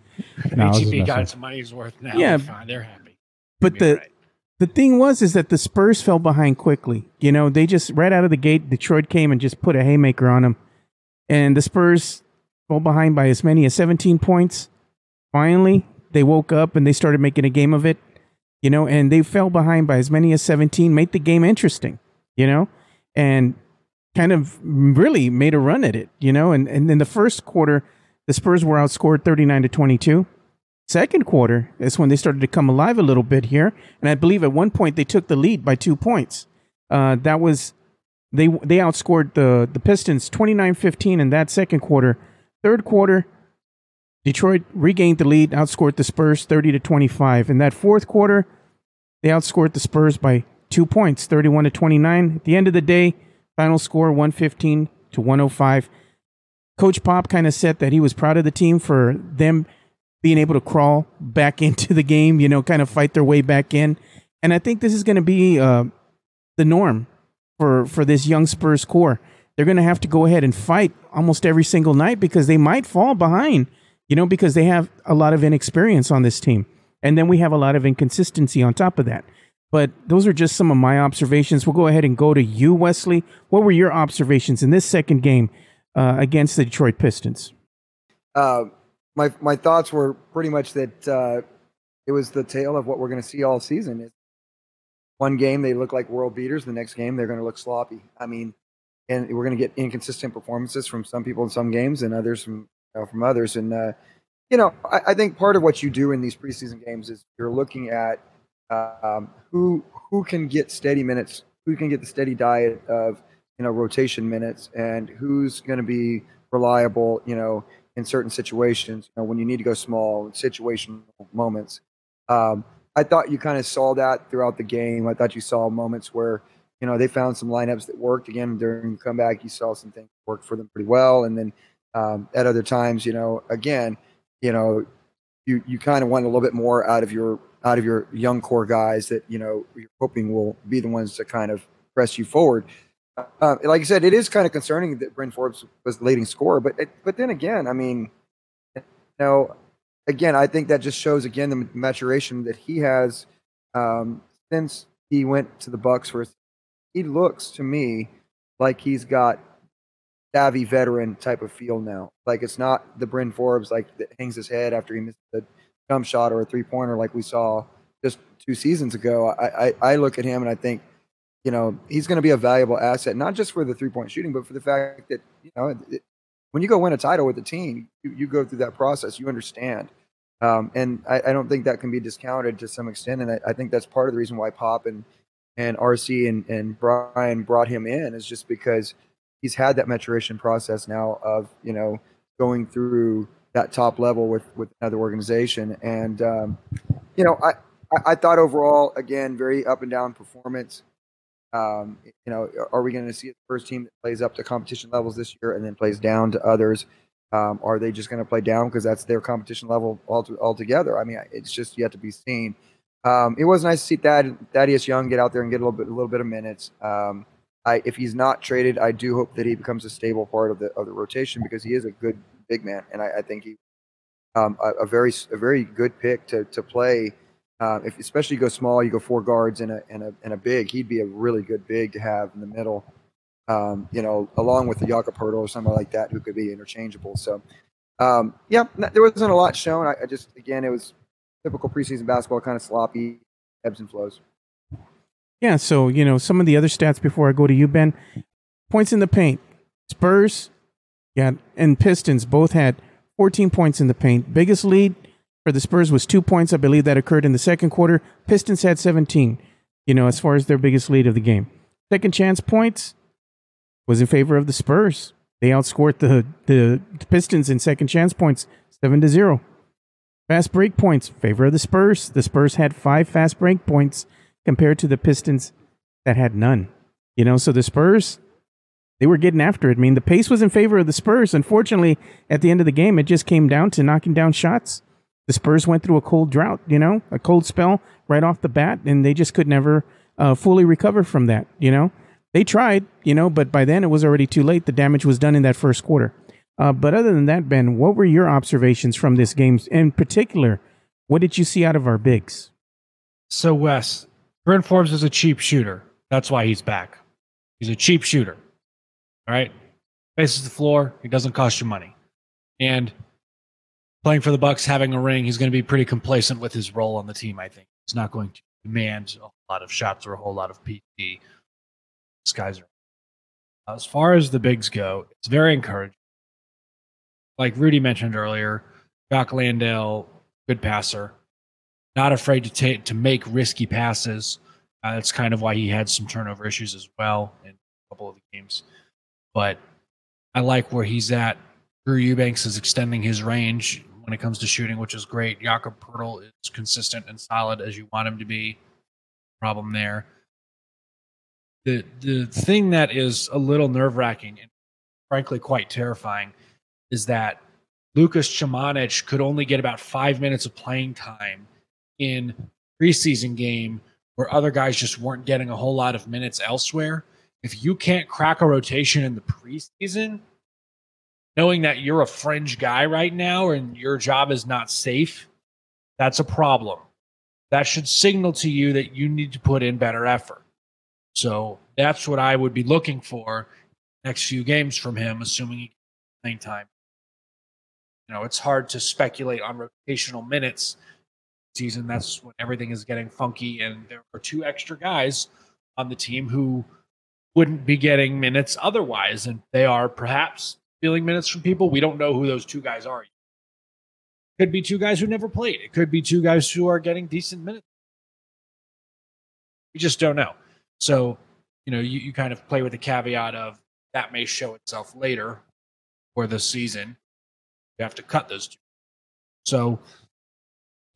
no, I was
HEB got
messing.
its money's worth now.
Yeah.
They're fine. They're happy.
But the
alright.
the thing was is that the Spurs fell behind quickly. You know, they just right out of the gate, Detroit came and just put a haymaker on them, and the Spurs fell behind by as many as 17 points. Finally, they woke up and they started making a game of it. You know, and they fell behind by as many as 17, made the game interesting. You know, and kind of really made a run at it. You know, and and in the first quarter, the Spurs were outscored 39 to 22 second quarter is when they started to come alive a little bit here and i believe at one point they took the lead by two points. Uh, that was they they outscored the the pistons 29-15 in that second quarter. Third quarter detroit regained the lead outscored the spurs 30 to 25 in that fourth quarter they outscored the spurs by two points 31 to 29 at the end of the day final score 115 to 105 coach pop kind of said that he was proud of the team for them being able to crawl back into the game, you know, kind of fight their way back in. And I think this is going to be uh, the norm for for this young Spurs core. They're going to have to go ahead and fight almost every single night because they might fall behind, you know, because they have a lot of inexperience on this team. And then we have a lot of inconsistency on top of that. But those are just some of my observations. We'll go ahead and go to you, Wesley. What were your observations in this second game uh, against the Detroit Pistons?
uh, my my thoughts were pretty much that uh, it was the tale of what we're going to see all season. One game they look like world beaters, the next game they're going to look sloppy. I mean, and we're going to get inconsistent performances from some people in some games and others from you know, from others. And uh, you know, I, I think part of what you do in these preseason games is you're looking at um, who who can get steady minutes, who can get the steady diet of you know rotation minutes, and who's going to be reliable. You know in certain situations, you know, when you need to go small, situational moments. Um, I thought you kind of saw that throughout the game. I thought you saw moments where, you know, they found some lineups that worked. Again, during the comeback, you saw some things work for them pretty well. And then um, at other times, you know, again, you know, you, you kind of want a little bit more out of your out of your young core guys that you know you're hoping will be the ones to kind of press you forward. Uh, like I said, it is kind of concerning that Bryn Forbes was the leading scorer, but it, but then again, I mean, you know, again, I think that just shows again the maturation that he has um, since he went to the Bucks. For he looks to me like he's got savvy veteran type of feel now. Like it's not the Bryn Forbes like that hangs his head after he missed a jump shot or a three pointer like we saw just two seasons ago. I, I, I look at him and I think you know, he's going to be a valuable asset, not just for the three point shooting, but for the fact that, you know, it, when you go win a title with a team, you, you go through that process, you understand. Um, and I, I, don't think that can be discounted to some extent. And I, I, think that's part of the reason why Pop and, and RC and, and Brian brought him in is just because he's had that maturation process now of, you know, going through that top level with, with another organization. And, um, you know, I, I thought overall, again, very up and down performance. Um, you know, are we going to see the first team that plays up to competition levels this year and then plays down to others? Um, are they just going to play down because that's their competition level altogether? I mean, it's just yet to be seen. Um, it was nice to see Thad, Thaddeus Young get out there and get a little bit, a little bit of minutes. Um, I, if he's not traded, I do hope that he becomes a stable part of the of the rotation because he is a good big man, and I, I think he um, a, a, very a very good pick to to play uh, if especially you go small, you go four guards and a and a and a big. He'd be a really good big to have in the middle. Um, you know, along with the Jakob Poeltl or somebody like that who could be interchangeable. So, um, yeah, there wasn't a lot shown. I, I, just again, it was typical preseason basketball, kind of sloppy, ebbs and flows.
Yeah. So you know, some of the other stats before I go to you, Ben. Points in the paint. Spurs, yeah, and Pistons both had 14 points in the paint. Biggest lead for the Spurs was two points. I believe that occurred in the second quarter. Pistons had 17, you know, as far as their biggest lead of the game. Second chance points was in favor of the Spurs. They outscored the, the Pistons in second chance points 7 to 0. Fast break points, favor of the Spurs. The Spurs had five fast break points compared to the Pistons that had none. You know, so the Spurs, they were getting after it. I mean, the pace was in favor of the Spurs. Unfortunately, at the end of the game, it just came down to knocking down shots the Spurs went through a cold drought, you know, a cold spell right off the bat, and they just could never uh, fully recover from that, you know. They tried, you know, but by then it was already too late. The damage was done in that first quarter. Uh, but other than that, Ben, what were your observations from this game? In particular, what did you see out of our bigs?
So, Wes, Bryn Forbes is a cheap shooter. That's why he's back. He's a cheap shooter. All right. Faces the floor. He doesn't cost you money. And playing for the Bucks, having a ring, he's going to be pretty complacent with his role on the team. I think he's not going to demand a lot of shots or a whole lot of PT. These guys are. As far as the bigs go, it's very encouraging. Like Rudy mentioned earlier, Jock Landale, good passer, not afraid to to make risky passes. Uh, that's kind of why he had some turnover issues as well in a couple of the games. But I like where he's at. Drew Eubanks is extending his range when it comes to shooting, which is great. Jakob Poeltl is consistent and solid as you want him to be. Problem there. The the thing that is a little nerve wracking and frankly quite terrifying is that Lucas Samanic could only get about five minutes of playing time in preseason game where other guys just weren't getting a whole lot of minutes elsewhere. If you can't crack a rotation in the preseason, knowing that you're a fringe guy right now and your job is not safe, that's a problem. That should signal to you that you need to put in better effort. So that's what I would be looking for next few games from him, assuming he playing time. You know, it's hard to speculate on rotational minutes season. That's when everything is getting funky, and there are two extra guys on the team who wouldn't be getting minutes otherwise, and they are perhaps stealing minutes from people. We don't know who those two guys are. Could be two guys who never played. It could be two guys who are getting decent minutes. We just don't know. So, you know, you, you kind of play with the caveat of that may show itself later for the season. You have to cut those two. So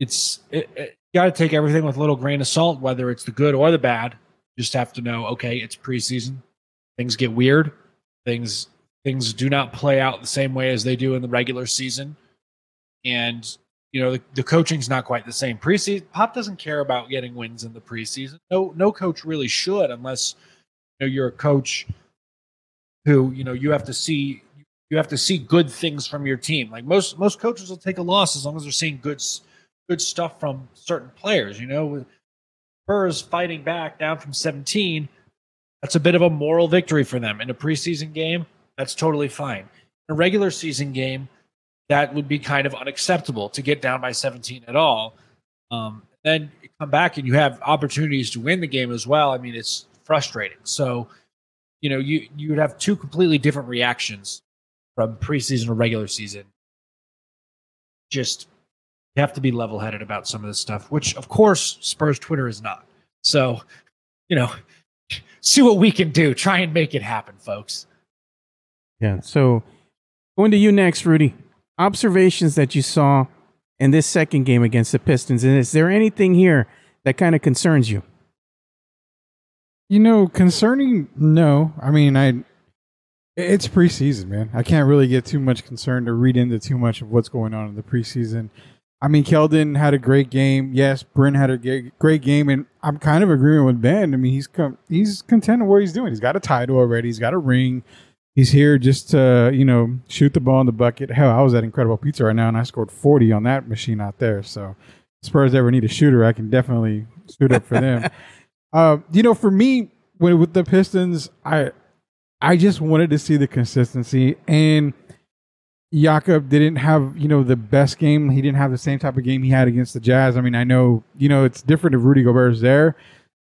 it's it, it, you got to take everything with a little grain of salt, whether it's the good or the bad. Just have to know, okay, it's preseason. Things get weird. Things Things do not play out the same way as they do in the regular season. And you know the, the coaching's not quite the same. Preseason, Pop doesn't care about getting wins in the preseason. No, no coach really should, unless you know you're a coach who you know you have to see you have to see good things from your team. Like most most coaches will take a loss as long as they're seeing good good stuff from certain players. You know, Spurs fighting back down from 17, that's a bit of a moral victory for them. In a preseason game, that's totally fine. In a regular season game, that would be kind of unacceptable to get down by 17 at all. Um, then come back and you have opportunities to win the game as well. I mean, it's frustrating. So, you know, you you would have two completely different reactions from preseason or regular season. Just you have to be level headed about some of this stuff, which of course Spurs Twitter is not. So, you know, see what we can do. Try and make it happen, folks.
Yeah. So going to you next, Rudy. Observations that you saw in this second game against the Pistons. And is there anything here that kind of concerns you?
You know, concerning no. I mean, I it's preseason, man. I can't really get too much concerned or read into too much of what's going on in the preseason. I mean, Keldon had a great game. Yes, Bryn had a great game, and I'm kind of agreeing with Ben. I mean, he's come, he's content with what he's doing. He's got a title already. He's got a ring. He's here just to you know shoot the ball in the bucket. Hell, I was at Incredible Pizza right now, and I scored 40 on that machine out there. So, Spurs ever need a shooter, I can definitely suit up for them. uh, you know, for me, when with the Pistons, I I just wanted to see the consistency and Jakob didn't have, you know, the best game. He didn't have the same type of game he had against the Jazz. I mean, I know, you know, it's different if Rudy Gobert's there.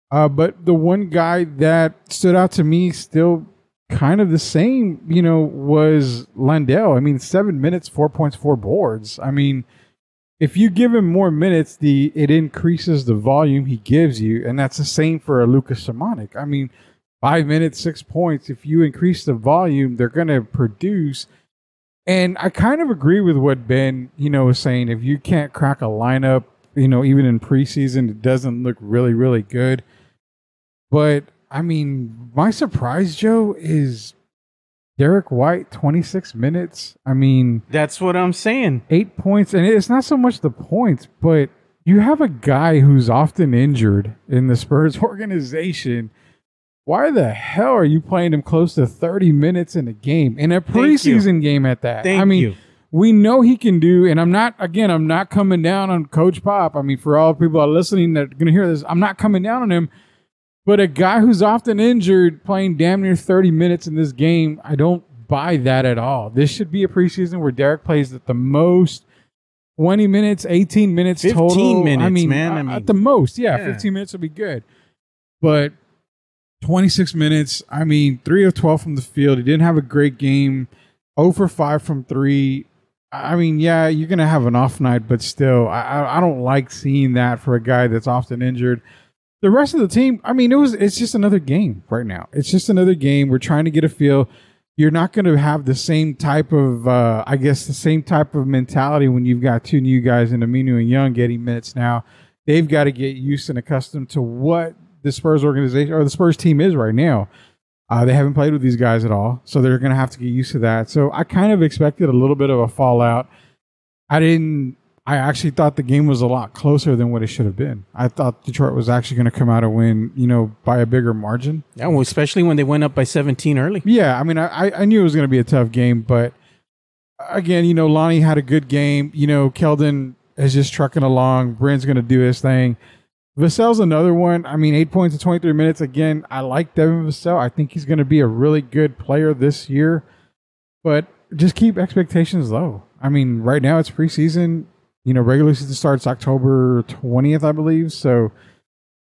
Uh, but the one guy that stood out to me still kind of the same, you know, was Landale. I mean, seven minutes, four points, four boards. I mean, if you give him more minutes, the it increases the volume he gives you, and that's the same for a Lucas Samanic. I mean, five minutes, six points. If you increase the volume, they're going to produce. And I kind of agree with what Ben, you know, was saying. If you can't crack a lineup, you know, even in preseason, it doesn't look really, really good. But I mean, my surprise, Joe, is Derrick White, 26 minutes. I mean,
that's what I'm saying.
Eight points. And it's not so much the points, but you have a guy who's often injured in the Spurs organization why the hell are you playing him close to 30 minutes in a game in a preseason game at that?
Thank
I mean,
you.
we know he can do, and I'm not again, I'm not coming down on Coach Pop. I mean, for all people that are listening that are gonna hear this, I'm not coming down on him. But a guy who's often injured playing damn near 30 minutes in this game, I don't buy that at all. This should be a preseason where Derrick plays at the most 20 minutes, 18 minutes
15
total.
minutes,
I mean,
man. I
uh,
mean,
at the most, yeah,
yeah.
15 minutes would be good. But 26 minutes. I mean, 3 of 12 from the field. He didn't have a great game. 0 for 5 from 3. I mean, yeah, you're going to have an off night, but still, I, I don't like seeing that for a guy that's often injured. The rest of the team, I mean, it was it's just another game right now. It's just another game. We're trying to get a feel. You're not going to have the same type of, uh, I guess, the same type of mentality when you've got two new guys in Aminu and Young getting minutes now. They've got to get used and accustomed to what the Spurs organization or the Spurs team is right now. Uh, they haven't played with these guys at all, so they're going to have to get used to that. So I kind of expected a little bit of a fallout. I didn't. I actually thought the game was a lot closer than what it should have been. I thought Detroit was actually going to come out and win, you know, by a bigger margin.
Yeah, well, especially when they went up by 17 early.
Yeah, I mean, I, I knew it was going to be a tough game, but again, you know, Lonnie had a good game. You know, Keldon is just trucking along. Bryn's going to do his thing. Vassell's another one. I mean, eight points in 23 minutes. Again, I like Devin Vassell. I think he's going to be a really good player this year, but just keep expectations low. I mean, right now it's preseason. You know, regular season starts October 20th, I believe. So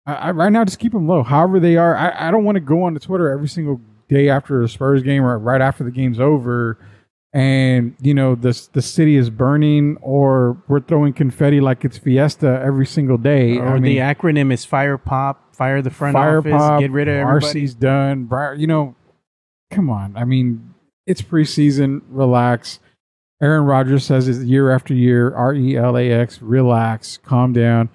I, I, right now, just keep them low. However they are, I, I don't want to go on to Twitter every single day after a Spurs game or right after the game's over and you know the the city is burning or we're throwing confetti like it's fiesta every single day.
Or I mean, the acronym is fire pop fire the front fire office pop, get rid of everybody.
RC's done you know come on. I mean it's preseason relax. Aaron Rodgers says it year after year R E L A X relax calm down.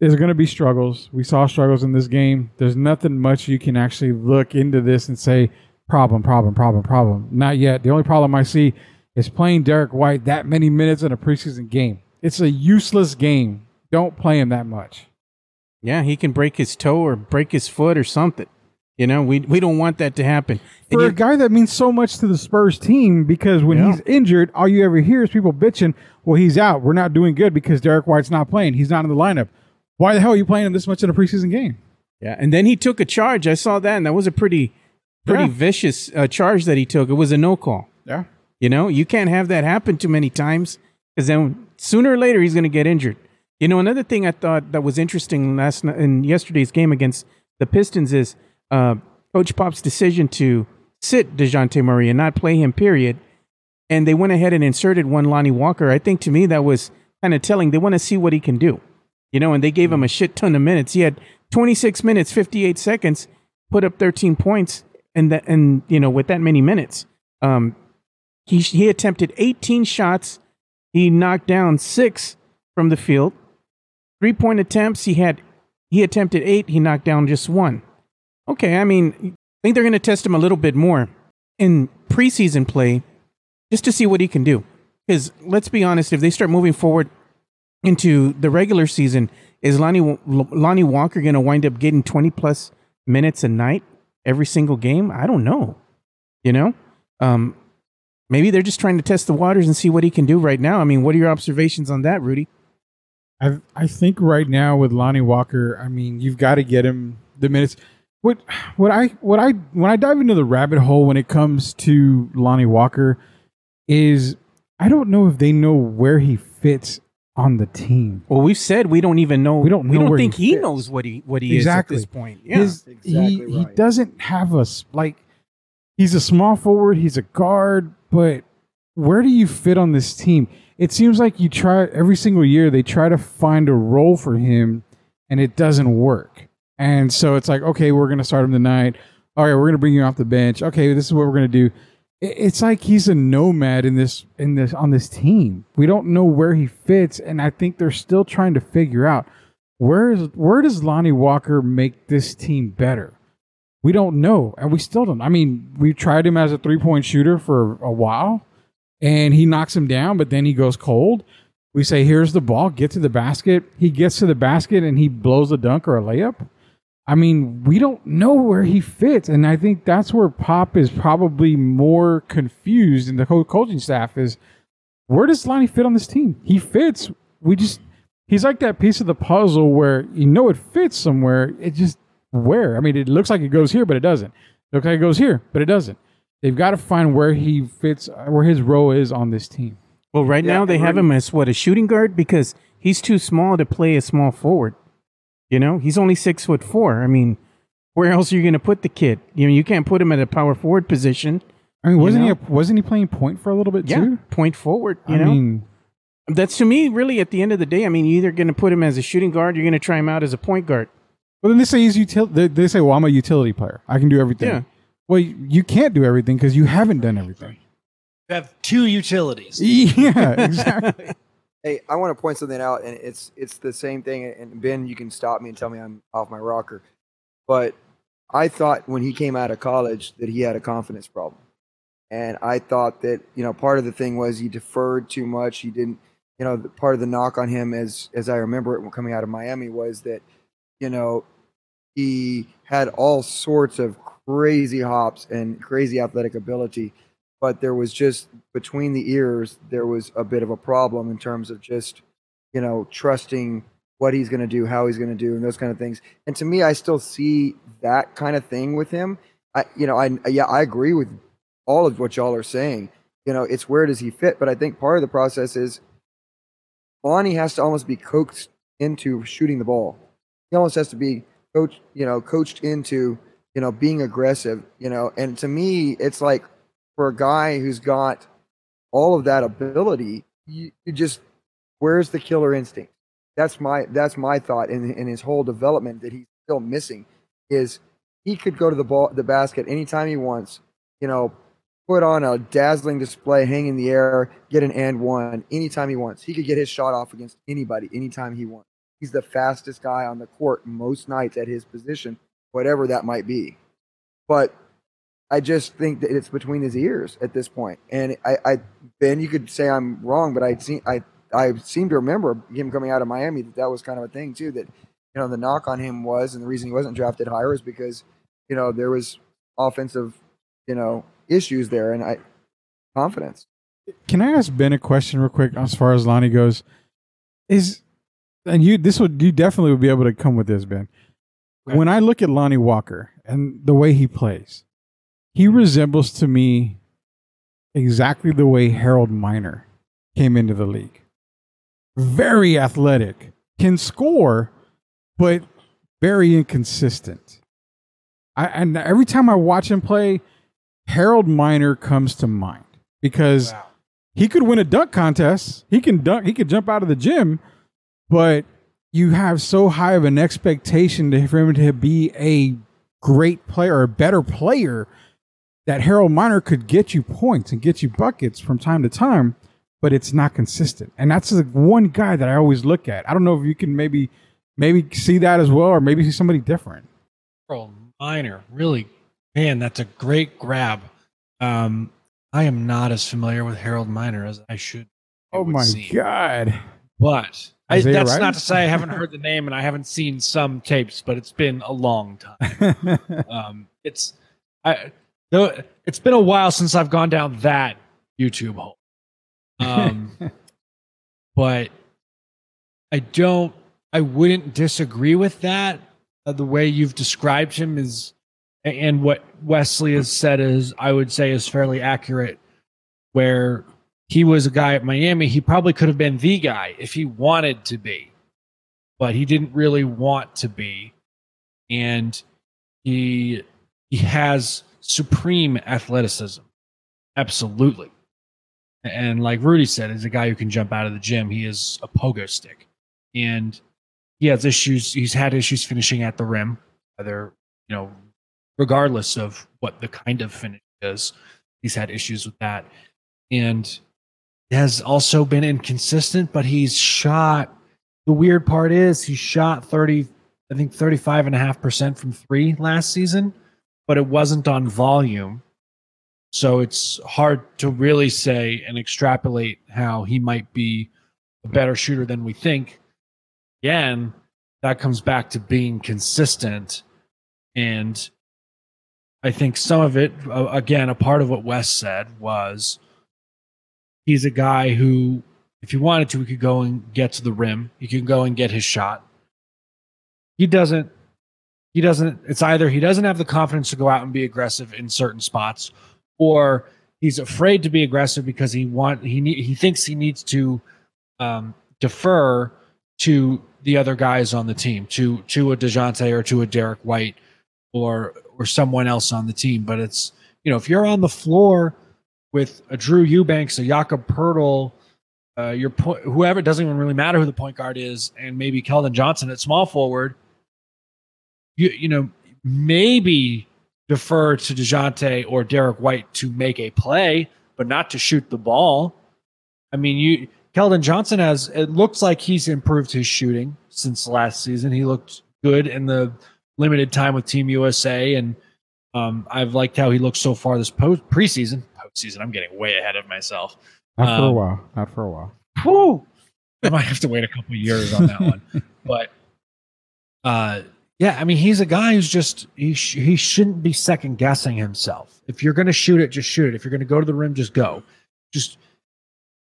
There's going to be struggles. We saw struggles in this game. There's nothing much you can actually look into this and say problem, problem, problem, problem. Not yet. The only problem I see is playing Derrick White that many minutes in a preseason game. it's a useless game. Don't play him that much.
Yeah, he can break his toe or break his foot or something. You know, we we don't want that to happen. And
For a guy that means so much to the Spurs team, because when
Yeah.
he's injured, all you ever hear is people bitching, well, he's out. We're not doing good because Derrick White's not playing. He's not in the lineup. Why the hell are you playing him this much in a preseason game?
yeah, and then he took a charge. I saw that, and that was a pretty pretty
Yeah.
vicious uh, charge that he took. It was a no call.
Yeah.
You know, you can't have that happen too many times because then sooner or later he's going to get injured. You know, another thing I thought that was interesting last night in yesterday's game against the Pistons is uh, Coach Pop's decision to sit Dejounte Murray and not play him. Period. And they went ahead and inserted one Lonnie Walker. I think to me that was kind of telling. They want to see what he can do. You know, and they gave him a shit ton of minutes. He had 26 minutes, 58 seconds, put up 13 points, and that, and you know, with that many minutes, um, he he attempted 18 shots. He knocked down six from the field. Three point attempts. He had he attempted eight. He knocked down just one. Okay, I mean, I think they're going to test him a little bit more in preseason play, just to see what he can do. Because let's be honest, if they start moving forward into the regular season, is Lonnie Lonnie Walker going to wind up getting 20 plus minutes a night every single game? I don't know. You know, um, maybe they're just trying to test the waters and see what he can do right now. I mean, what are your observations on that, Rudy?
I I think right now with Lonnie Walker, I mean, you've got to get him the minutes. What what I what I when I dive into the rabbit hole when it comes to Lonnie Walker is I don't know if they know where he fits on the team.
Well, we've said we don't even know.
We don't
We don't think
he
he, knows what he what he
Exactly.
is at this point. Yeah.
His, he
exactly
he
right.
doesn't have a s- like he's a small forward, he's a guard, but where do you fit on this team? It seems like you try every single year they try to find a role for him and it doesn't work. And so it's like, okay, we're gonna start him tonight. All right, we're gonna bring you off the bench. Okay, this is what we're gonna do. It- It's like he's a nomad in this in this on this team. We don't know where he fits, and I think they're still trying to figure out where is where does Lonnie Walker make this team better? We don't know, and we still don't. I mean, we tried him as a three point shooter for a while, and he knocks him down, but then he goes cold. We say, "Here's the ball, get to the basket." He gets to the basket and he blows a dunk or a layup. I mean, we don't know where he fits, and I think that's where Pop is probably more confused, and the co- coaching staff is, where does Lonnie fit on this team? He fits. We just he's like that piece of the puzzle where you know it fits somewhere. It just where? I mean, it looks like it goes here, but it doesn't. It looks like it goes here, but it doesn't. They've got to find where he fits, where his role is on this team.
well, right
Yeah,
now they have him as what a shooting guard because he's too small to play a small forward. You know, he's only six foot four. I mean, where else are you going to put the kid? You know, you can't put him at a power forward position.
I mean, wasn't
know?
he a, wasn't he playing point for a little bit
Yeah,
too?
point forward. You
I
know,
mean,
that's to me really at the end of the day. I mean, you're either going to put him as a shooting guard, you're going to try him out as a point guard.
well, then they say he's util. They, they say, "Well, I'm a utility player. I can do everything."
Yeah.
Well, you, you can't do everything because you haven't done everything.
You have two utilities.
Yeah, exactly.
Hey, I want to point something out, and it's it's the same thing. And Ben, you can stop me and tell me I'm off my rocker, but I thought when he came out of college that he had a confidence problem, and I thought that you know part of the thing was he deferred too much. He didn't, you know, part of the knock on him, as as I remember it coming out of Miami, was that you know he had all sorts of crazy hops and crazy athletic ability but there was just between the ears there was a bit of a problem in terms of just you know trusting what he's going to do how he's going to do and those kind of things. And to me i still see that kind of thing with him. I you know i yeah i agree with all of what y'all are saying. You know it's where does he fit? But i think part of the process is Lonnie has to almost be coaxed into shooting the ball. He almost has to be coached you know coached into you know being aggressive you know. And to me it's like for a guy who's got all of that ability, you, you just where's the killer instinct? That's my that's my thought in in his whole development that he's still missing is he could go to the ball the basket anytime he wants, you know, put on a dazzling display, hang in the air, get an and one anytime he wants. He could get his shot off against anybody anytime he wants. He's the fastest guy on the court most nights at his position, whatever that might be. But I just think that it's between his ears at this point. And I, I Ben, you could say I'm wrong, but I see, I, I seem to remember him coming out of Miami that that was kind of a thing too. That you know the knock on him was, and the reason he wasn't drafted higher is because you know there was offensive you know issues there, and I confidence.
Can I ask Ben a question real quick as far as Lonnie goes? Is and you this would you definitely would be able to come with this, Ben.
Okay.
When I look at Lonnie Walker and the way he plays, he resembles to me exactly the way Harold Miner came into the league. Very athletic, can score, but very inconsistent. I, and every time I watch him play, Harold Miner comes to mind because
Wow.
he could win a dunk contest. He can dunk. He could jump out of the gym, but you have so high of an expectation for him to be a great player a better player that Harold Miner could get you points and get you buckets from time to time, but it's not consistent. And that's the one guy that I always look at. I don't know if you can maybe maybe see that as well, or maybe see somebody different.
Harold Miner, really, man, that's a great grab. Um, I am not as familiar with Harold Miner as I should.
Oh my
seem.
god!
But I, that's
Rice?
not to say I haven't heard the name and I haven't seen some tapes, but it's been a long time. Um, it's I though it's been a while since I've gone down that YouTube hole. Um, but I don't. I wouldn't disagree with that. Uh, the way you've described him is, and what Wesley has said is, I would say, is fairly accurate. Where he was a guy at Miami, he probably could have been the guy if he wanted to be, but he didn't really want to be, and he he has supreme athleticism, absolutely. And like Rudy said, is a guy who can jump out of the gym. He is a pogo stick, and he has issues. He's had issues finishing at the rim, whether you know, regardless of what the kind of finish is, he's had issues with that, and has also been inconsistent. But he's shot. The weird part is he shot thirty, I think thirty-five and a half percent from three last season, but it wasn't on volume. So it's hard to really say and extrapolate how he might be a better shooter than we think. Again, that comes back to being consistent. And I think some of it, again, a part of what Wes said was he's a guy who, if he wanted to, he could go and get to the rim. He can go and get his shot. He doesn't. He doesn't. It's either he doesn't have the confidence to go out and be aggressive in certain spots, or he's afraid to be aggressive because he want he need, he thinks he needs to um, defer to the other guys on the team, to to a Dejounte or to a Derrick White or or someone else on the team. But it's you know if you're on the floor with a Drew Eubanks, a Jakob Poeltl, uh, your point, whoever it doesn't even really matter who the point guard is, and maybe Keldon Johnson at small forward. You you know maybe defer to Dejounte or Derrick White to make a play, but not to shoot the ball. I mean, you Keldon Johnson has it looks like he's improved his shooting since last season. He looked good in the limited time with Team USA, and um, I've liked how he looks so far this post preseason. Postseason, I'm getting way ahead of myself.
Not for a
Um,
while. Not for a while.
Whew. I might have to wait a couple years on that one. But uh yeah, I mean he's a guy who's just he sh- he shouldn't be second guessing himself. If you're going to shoot it, just shoot it. If you're going to go to the rim, just go. Just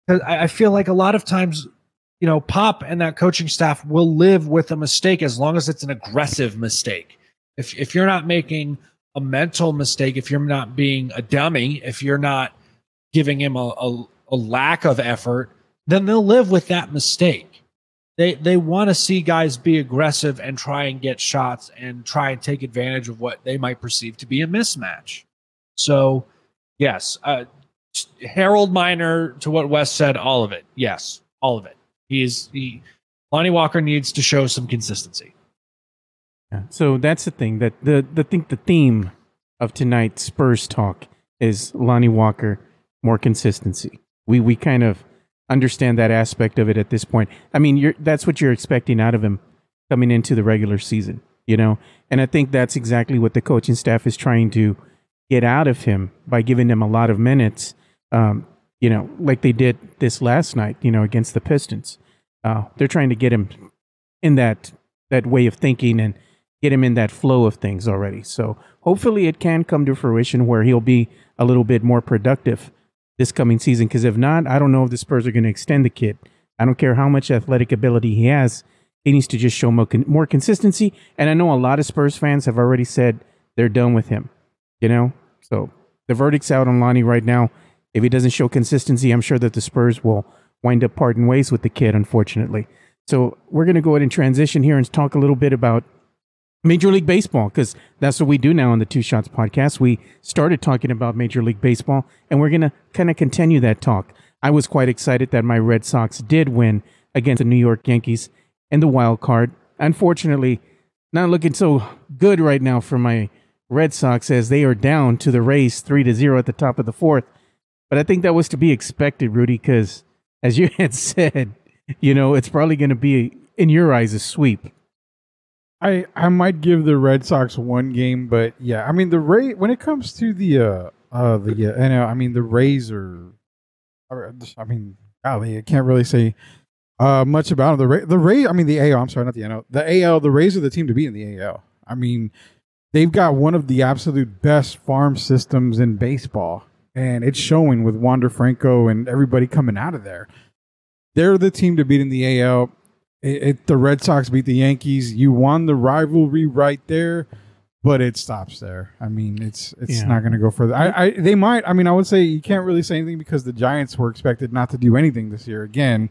I, I feel like a lot of times, you know, Pop and that coaching staff will live with a mistake as long as it's an aggressive mistake. If if you're not making a mental mistake, if you're not being a dummy, if you're not giving him a, a, a lack of effort, then they'll live with that mistake. They they want to see guys be aggressive and try and get shots and try and take advantage of what they might perceive to be a mismatch. So, yes, uh, Harold Miner to what Wes said, all of it. Yes, all of it. He's he. Lonnie Walker needs to show some consistency.
Yeah. So that's the thing that the the think the theme of tonight's Spurs talk is Lonnie Walker more consistency. We we kind of understand that aspect of it at this point. I mean, that's what you're expecting out of him coming into the regular season, you know. And I think that's exactly what the coaching staff is trying to get out of him by giving him a lot of minutes. Um, you know, like they did this last night, you know, against the Pistons. Uh, they're trying to get him in that that way of thinking and get him in that flow of things already. So hopefully it can come to fruition where he'll be a little bit more productive this coming season. Because if not, I don't know if the Spurs are going to extend the kid. I don't care how much athletic ability he has. He needs to just show more, more consistency. And I know a lot of Spurs fans have already said they're done with him. You know, so the verdict's out on Lonnie right now. If he doesn't show consistency, I'm sure that the Spurs will wind up parting ways with the kid, unfortunately. So we're going to go ahead and transition here and talk a little bit about Major League Baseball because that's what we do now on the Two Shots podcast. We started talking about Major League Baseball, and we're going to kind of continue that talk. I was quite excited that my Red Sox did win against the New York Yankees in the wild card. Unfortunately, not looking so good right now for my Red Sox as they are down to the Rays three to zero at the top of the fourth. But I think that was to be expected, Rudy, because as you had said, you know, it's probably going to be, in your eyes, a sweep.
I I might give the Red Sox one game, but yeah, I mean the Ray when it comes to the uh uh the uh, know I mean the Rays are, are I mean golly I can't really say uh much about them. the Ray the Ray I mean the AL I'm sorry not the NL the AL the Rays are the team to beat in the AL. I mean they've got one of the absolute best farm systems in baseball, and it's showing with Wander Franco and everybody coming out of there. They're the team to beat in the AL it, it, the Red Sox beat the Yankees. You won the rivalry right there, but it stops there. I mean, it's it's yeah. not going to go further. I, I they might. I mean, I would say you can't really say anything because the Giants were expected not to do anything this year again,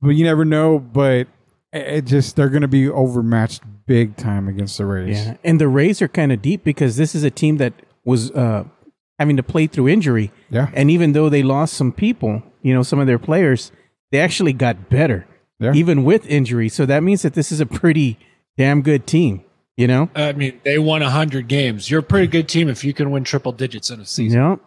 but you never know. But it just they're going to be overmatched big time against the Rays.
Yeah, and the Rays are kind of deep because this is a team that was uh, having to play through injury.
Yeah,
and even though they lost some people, you know, some of their players, they actually got better yeah. even with injury. So that means that this is a pretty damn good team. You know,
I mean, they won hundred games. You're a pretty good team if you can win triple digits in a season.
Yep.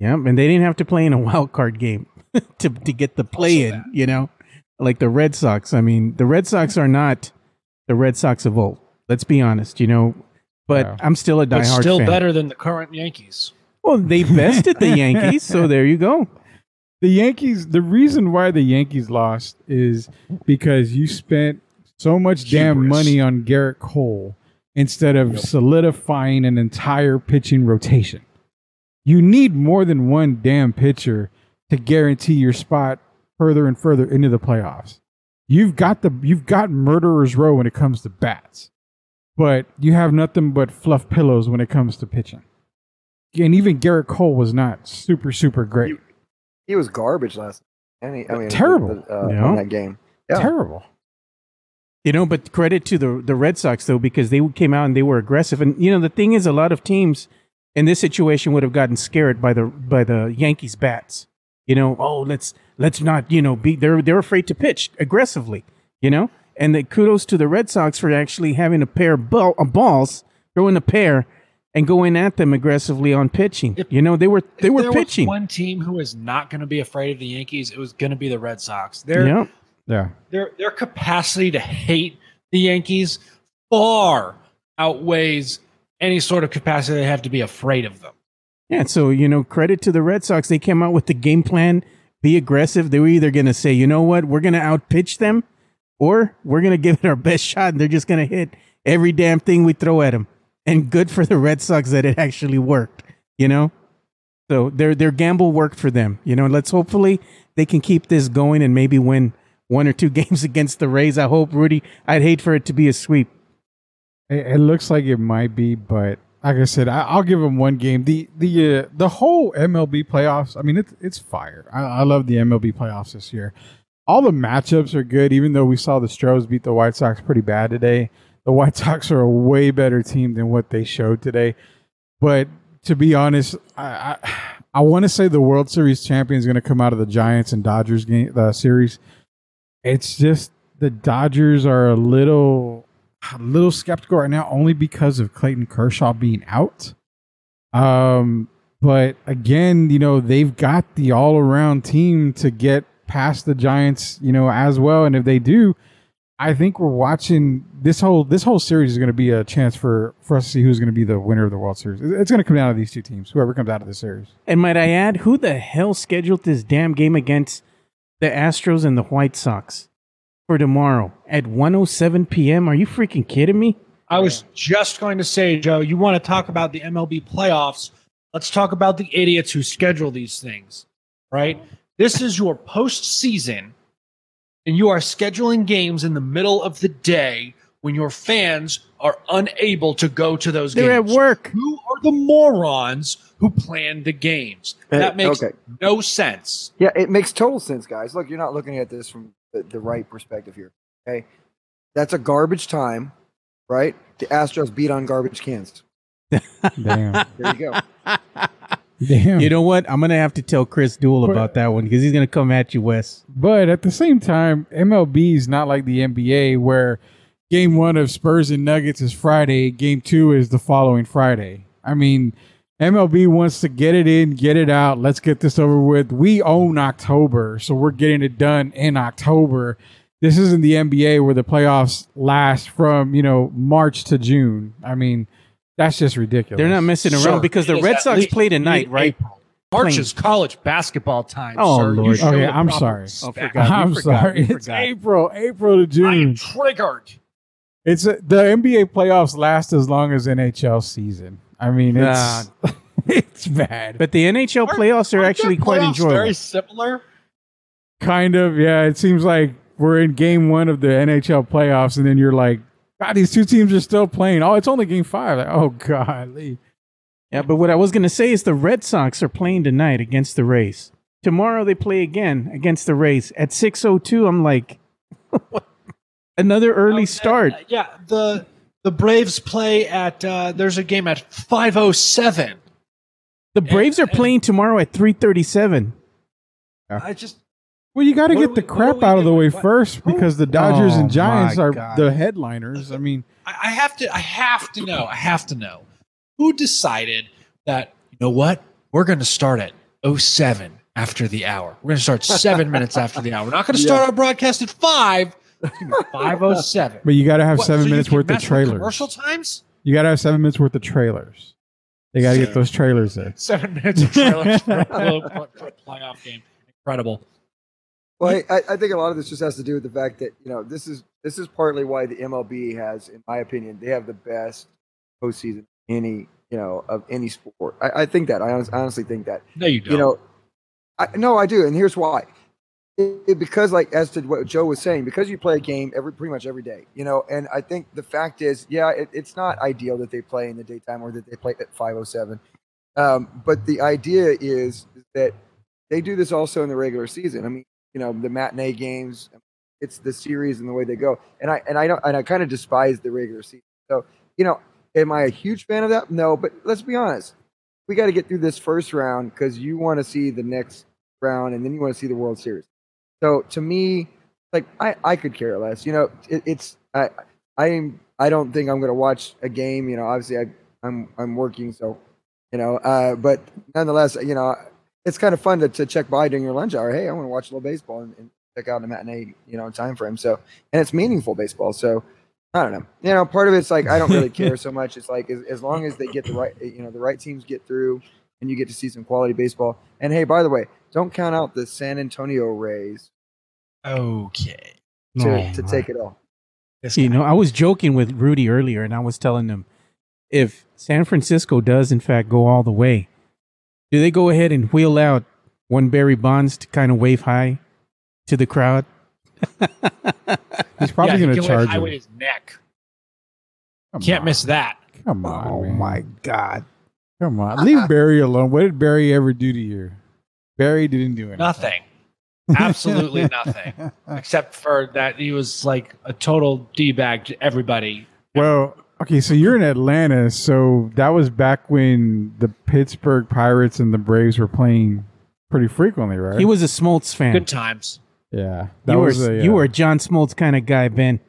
Yep. And they didn't have to play in a wild card game to to get the play also in. That. You know, like the Red Sox. I mean, the Red Sox are not the Red Sox of old. Let's be honest. You know, but yeah. I'm still a diehard. But
still
fan.
better than the current Yankees.
Well, they bested the Yankees, so there you go
the Yankees. The reason why the Yankees lost is because you spent so much damn money on Gerrit Cole instead of yep. solidifying an entire pitching rotation. You need more than one damn pitcher to guarantee your spot further and further into the playoffs. You've got the you've got murderers row when it comes to bats, but you have nothing but fluff pillows when it comes to pitching. And even Gerrit Cole was not super super great.
He was garbage last. Night. I mean,
terrible
uh, yeah. in that game.
Yeah. Terrible.
You know, but credit to the the Red Sox though because they came out and they were aggressive. And you know, the thing is, a lot of teams in this situation would have gotten scared by the by the Yankees bats. You know, oh let's let's not you know be they're they're afraid to pitch aggressively. You know, and the kudos to the Red Sox for actually having a pair of balls, throwing a pair and going at them aggressively on pitching. If, you know, they were they were pitching.
one team who is not going to be afraid of the Yankees, it was going to be the Red Sox. Their
yeah.
yeah.
Their their capacity to hate the Yankees far outweighs any sort of capacity they have to be afraid of them.
Yeah, so you know, credit to the Red Sox. They came out with the game plan, be aggressive. They were either going to say, you know what, we're going to outpitch them, or we're going to give it our best shot, and they're just going to hit every damn thing we throw at them and good for the Red Sox that it actually worked. You know, so their their gamble worked for them. You know, let's hopefully they can keep this going and maybe win one or two games against the Rays. I hope, Rudy. I'd hate for it to be a sweep.
It, it looks like it might be, but like I said, I, will give them one game. the the uh, The whole MLB playoffs. I mean, it's it's fire. I, I love the MLB playoffs this year. All the matchups are good, even though we saw the Stros beat the White Sox pretty bad today the White Sox are a way better team than what they showed today. But to be honest, I I, I want to say the World Series champion is going to come out of the Giants and Dodgers game the series. It's just the Dodgers are a little a little skeptical right now, only because of Clayton Kershaw being out. Um, but again, you know they've got the all around team to get past the Giants, you know, as well. And if they do, I think we're watching this whole this whole series is going to be a chance for for us to see who's going to be the winner of the World Series. It's going to come down to these two teams, whoever comes out of the series.
And might I add, who the hell scheduled this damn game against the Astros and the White Sox for tomorrow at 1:07 p.m.? Are you freaking kidding me?
I was just going to say, Joe, you want to talk about the MLB playoffs? Let's talk about the idiots who schedule these things, right? This is your postseason, and you are scheduling games in the middle of the day when your fans are unable to go to those
They're
games.
at work.
Who are the morons who planned the games?
Uh,
That makes
okay.
no sense.
Yeah, it makes total sense, guys. Look, you're not looking at this from the, the right perspective here. Okay, that's a garbage time, right? The Astros beat on garbage cans.
Damn,
There you go.
damn.
You know what? I'm gonna have to tell Chris Duel
But-
about that one because he's gonna come at you, Wes.
But at the same time, MLB is not like the NBA where game one of Spurs and Nuggets is Friday, game two is the following Friday. I mean, MLB wants to get it in, get it out. Let's get this over with. We own October, so we're getting it done in October. This isn't the NBA where the playoffs last from, you know, March to June. I mean, that's just ridiculous.
They're not messing around
Sir,
because the Red Sox
least
play tonight, right?
mid-April. March
Playing.
is college basketball time.
Oh,
sir.
Lord.
show
Okay, I'm sorry.
Oh,
I'm
forgot,
sorry. It's. April, April to June.
I am
June.
triggered.
It's uh, the NBA playoffs last as long as NHL season. I mean, it's it's bad.
But the NHL
Aren't-
playoffs are actually quite
playoffs
enjoyable.
Very similar.
kind of, yeah. It seems like we're in game one of the NHL playoffs, and then you're like, God, these two teams are still playing. Oh, it's only game five. Like, oh God,
Yeah, but what I was gonna say is the Red Sox are playing tonight against the Rays. Tomorrow they play again against the Rays at 6:02. I'm like, another early
Oh,
start.
uh, yeah, the the Braves play at. Uh, there's a game at five oh seven.
The Braves are playing tomorrow at 3:37.
I just
Well, you got to get
are
the
we-
crap out of the way
What-
first oh, because the Dodgers
Oh,
and Giants are
God.
the headliners. I mean,
I, I have to I have to know I have to know who decided that you know what we're going to start at 07 after the hour. We're going to start seven minutes after the hour. We're not going to start our broadcast at five. Five oh seven.
but you got to have seven minutes worth of trailers.
Commercial times.
You got to have seven minutes worth of trailers. They got to get those trailers in.
Seven minutes of trailers for a playoff game. Incredible.
Well, I, I think a lot of this just has to do with the fact that you know this is this is partly why the MLB has, in my opinion, they have the best postseason any you know of any sport. I, I think that I honestly think that
No, you don't.
you know, I, no, I do, and here's why. It, it- because, like, as to what Joe was saying, because you play a game every pretty much every day, you know, and I think the fact is, yeah, it, it's not ideal that they play in the daytime or that they play at 5:07. Um, but the idea is that they do this also in the regular season. I mean, you know, the matinee games, it's the series and the way they go, and I and I don't and I kind of despise the regular season. So, you know, am I a huge fan of that? No, but let's be honest we got to get through this first round because you want to see the next round and then you want to see the World Series. So to me, like I, I could care less. You know, it, it's I I'm I don't think I'm gonna watch a game. You know, obviously I I'm I'm working, so you know. Uh, but nonetheless, you know, it's kind of fun to, to check by during your lunch hour. Hey, I want to watch a little baseball and, and check out the matinee, you know, time frame. So and it's meaningful baseball. So I don't know. You know, part of it's like I don't really care so much. It's like as, as long as they get the right, you know, the right teams get through, and you get to see some quality baseball. And hey, by the way, don't count out the San Antonio Rays
okay.
to,
Oh,
to
my.
take it all.
You know, I was joking with Rudy earlier, and I was telling him if San Francisco does, in fact, go all the way, do they go ahead and wheel out one Barry Bonds to kind of wave high to the crowd?
He's probably
yeah,
going to charge
highway
him.
his neck.
Come
Can't
on.
miss that.
Come on,
oh
man.
my God!
Come on. Leave Barry alone. What did Barry ever do to you? Barry didn't do anything.
Nothing. Absolutely nothing. Except for that he was like a total D bag to everybody.
Well, okay, so you're in Atlanta, so that was back when the Pittsburgh Pirates and the Braves were playing pretty frequently, right?
He was a Smoltz fan.
Good times.
yeah. That
you were
was a,
you
uh,
were a John Smoltz kind of guy, Ben.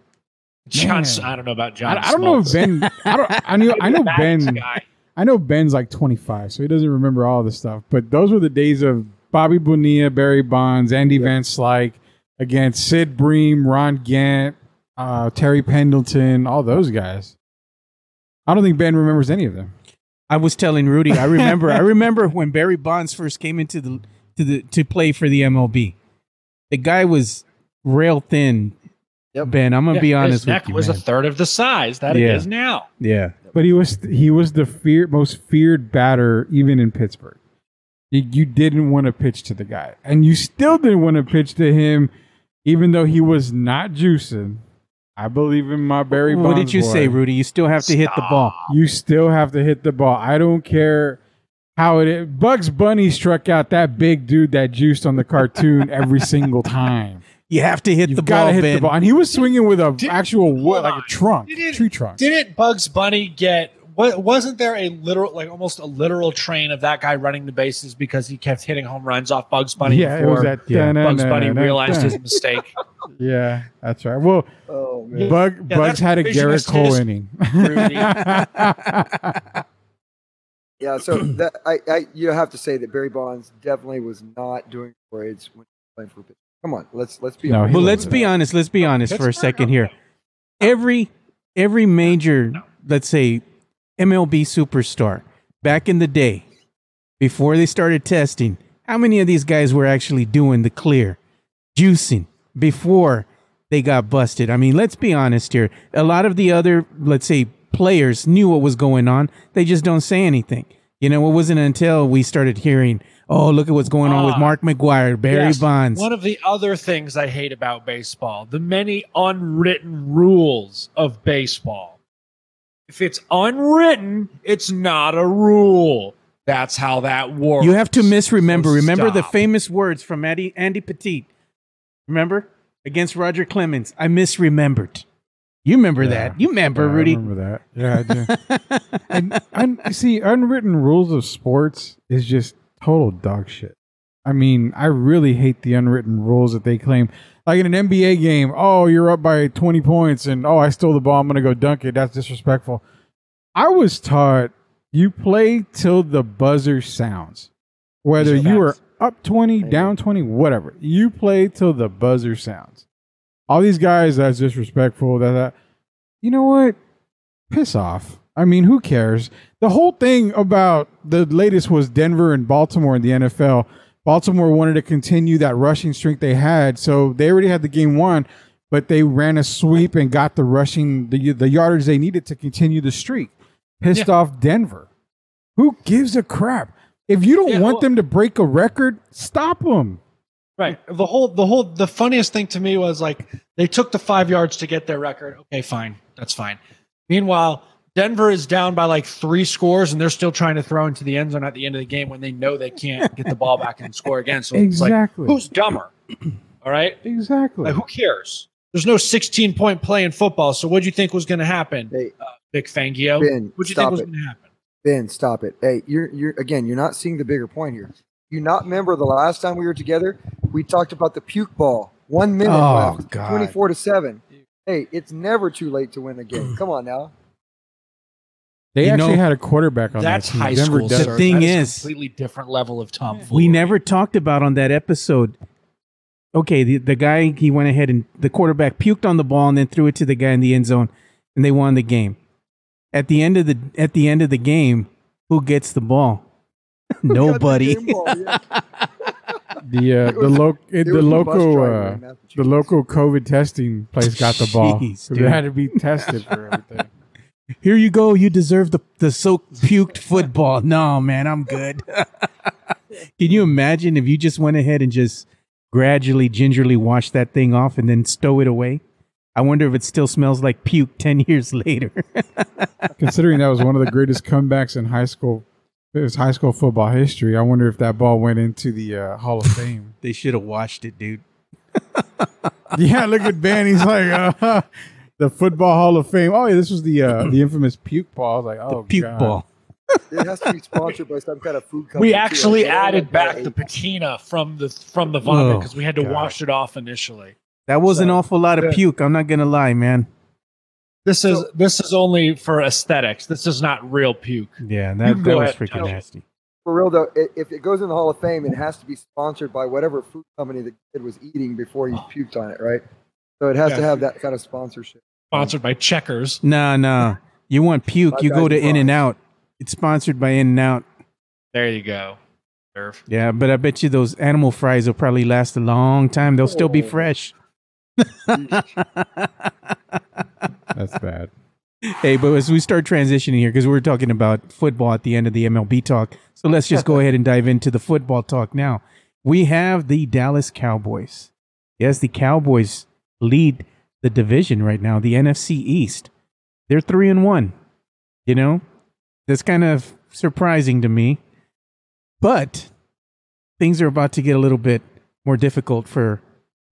John,
Man.
I don't know about John.
I, I don't know if Ben. I don't. I knew. I know Ben.
guy.
I know Ben's like 25, so he doesn't remember all this stuff. But those were the days of Bobby Bonilla, Barry Bonds, Andy Van Slyke against Sid Bream, Ron Gant, uh, Terry Pendleton, all those guys. I don't think Ben remembers any of them.
I was telling Rudy, I remember I remember when Barry Bonds first came into the to the to play for the MLB. The guy was rail thin.
Yep.
Ben, I'm gonna
Yeah,
be
his
honest
neck
with you.
was
man.
a third of the size that
Yeah.
it is now.
yeah.
But he was he was the fear most feared batter even in Pittsburgh. You, you didn't want to pitch to the guy, and you still didn't want to pitch to him, even though he was not juicing. I believe in my Barry Bonds.
What did you
boy.
say, Rudy? You still have to hit the ball.
You still have to hit the ball. I don't care how it is. Bugs Bunny struck out that big dude that juiced on the cartoon every single time.
You have to hit the ball.
You've
the
got
ball,
to hit
Ben.
the ball, and he was swinging with a
Did-
actual wood, like a trunk,
Didn't-
tree trunk.
Didn't Bugs Bunny get? What wasn't there a literal, like almost a literal train of that guy running the bases because he kept hitting home runs off Bugs Bunny
yeah, it
before
was that.
Yeah.
Bugs Bunny realized his mistake?
Yeah, that's right. Well,
Oh man.
Bug
Yeah,
Bugs had a
Gerrit
Cole
his-
inning.
Yeah, so that I, I you have to say that Barry Bonds definitely was not doing grades when playing for Pittsburgh. Come on, let's let's be
No,
honest.
Well, let's be honest. Let's be oh, honest for a second here. Every every major, let's say, MLB superstar back in the day, before they started testing, how many of these guys were actually doing the clear, juicing before they got busted? I mean, let's be honest here. A lot of the other, let's say, players knew what was going on. They just don't say anything. You know, it wasn't until we started hearing, "Oh, look at what's going on with
Ah.
Mark McGwire, Barry
Yes,
Bonds."
One of the other things I hate about baseball, the many unwritten rules of baseball. If it's unwritten, it's not a rule. That's how that works.
You have to misremember.
So
Remember the famous words from Andy, Andy Pettitte. Remember? Against Roger Clemens. I misremembered. You remember
Yeah.
that. You remember,
Yeah, I
Rudy.
remember that. Yeah, I do. and un, see, unwritten rules of sports is just total dog shit. I mean, I really hate the unwritten rules that they claim. Like in an NBA game, oh, you're up by 20 points, and oh, I stole the ball, I'm going to go dunk it. That's disrespectful. I was taught you play till the buzzer sounds. Whether you are up 20, down 20, whatever. You play till the buzzer sounds. All these guys, that's disrespectful. That, that you know what? Piss off. I mean, who cares? The whole thing about the latest was Denver and Baltimore in the NFL. Baltimore wanted to continue that rushing streak they had, so they already had the game won, but they ran a sweep and got the rushing the the yardage they needed to continue the streak. Pissed off Denver. Who gives a crap? If you don't
Yeah,
want
well-
them to break a record, stop them.
Right. The whole the whole the funniest thing to me was like they took the five yards to get their record. Okay, fine. That's fine. Meanwhile, Denver is down by like three scores and they're still trying to throw into the end zone at the end of the game when they know they can't get the ball back and score again. So
Exactly.
it's like who's dumber? All right.
Exactly.
Like who cares? There's no 16 point play in football. So what do you think was going to happen,
Hey,
uh, Vic Fangio?
Ben,
What do you
stop
think was
it.
going to happen?
Ben, stop it. Hey, you're you're again, you're not seeing the bigger point here. You not remember the last time we were together? We talked about the puke ball. One minute
Oh,
left.
God.
Twenty-four to seven. Hey, it's never too late to win a game. Come on now.
They
You
actually
know-
had a quarterback on
That's
that team.
high
Denver
school.
does-
sir.
thing
That
is-
a completely different level of tomfoolery.
we never talked about on that episode. Okay, the, the guy he went ahead and the quarterback puked on the ball and then threw it to the guy in the end zone, and they won the game. At the end of the at the end of the game, who gets the ball? Nobody.
Game ball, yeah.
the uh,
It
the
was-
lo-
it
the
was the bus
local uh,
in
the local COVID testing place got the ball.
Jeez,
so they had to be tested for everything.
Here you go. You deserve the the soaked puked football. No, man, I'm good. Can you imagine if you just went ahead and just gradually, gingerly washed that thing off and then stow it away? I wonder if it still smells like puke ten years later.
Considering that was one of the greatest comebacks in high school, it was high school football history. I wonder if that ball went into the uh, Hall of Fame.
they should have washed it, dude.
yeah, look at Ben. He's like uh, the football Hall of Fame. Oh yeah, this was the uh, the infamous puke ball. I was like, oh
Puke
God.
ball.
It has to be sponsored by some kind of food company.
We actually
Like,
added back the patina from the from the vomit
Oh,
because we had to
God.
wash it off initially.
That was an awful lot of
Yeah.
puke. I'm not gonna lie, man.
This is
So-
this is only for aesthetics. This is not real puke.
Yeah,
You
that, that was
ahead
freaking
tell.
nasty.
For real though, i- if it goes in the Hall of Fame, it has to be sponsored by whatever food company the kid was eating before he puked on it, right? So it has
Yeah.
to have that kind of sponsorship.
Sponsored by Checkers.
Nah, nah. You want puke? You go to In and Out. It's sponsored by In and Out.
There you go. Serve.
Yeah, but I bet you those animal fries will probably last a long time. They'll still be
Oh.
fresh.
That's bad.
Hey, but as we start transitioning here, because we're talking about football at the end of the MLB talk, so let's just go ahead and dive into the football talk now. We have the Dallas Cowboys. Yes, the Cowboys lead the division right now, the NFC East. They're three and one. You know, that's kind of surprising to me, but things are about to get a little bit more difficult for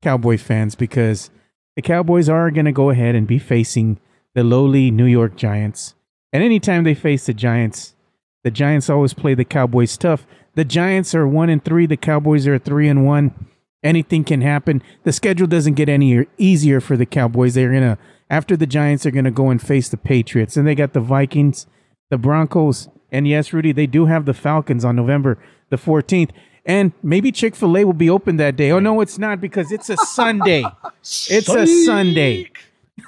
Cowboy fans because the Cowboys are going to go ahead and be facing the lowly New York Giants. And anytime they face the Giants, the Giants always play the Cowboys tough. The Giants are one and three. The Cowboys are three and one. Anything can happen. The schedule doesn't get any easier for the Cowboys. They're gonna after the Giants, they're gonna go and face the Patriots, and they got the Vikings, the Broncos, and yes, Rudy, they do have the Falcons on November the fourteenth. And maybe Chick Fil A will be open that day. Oh no, it's not because it's a Sunday. It's a Sunday.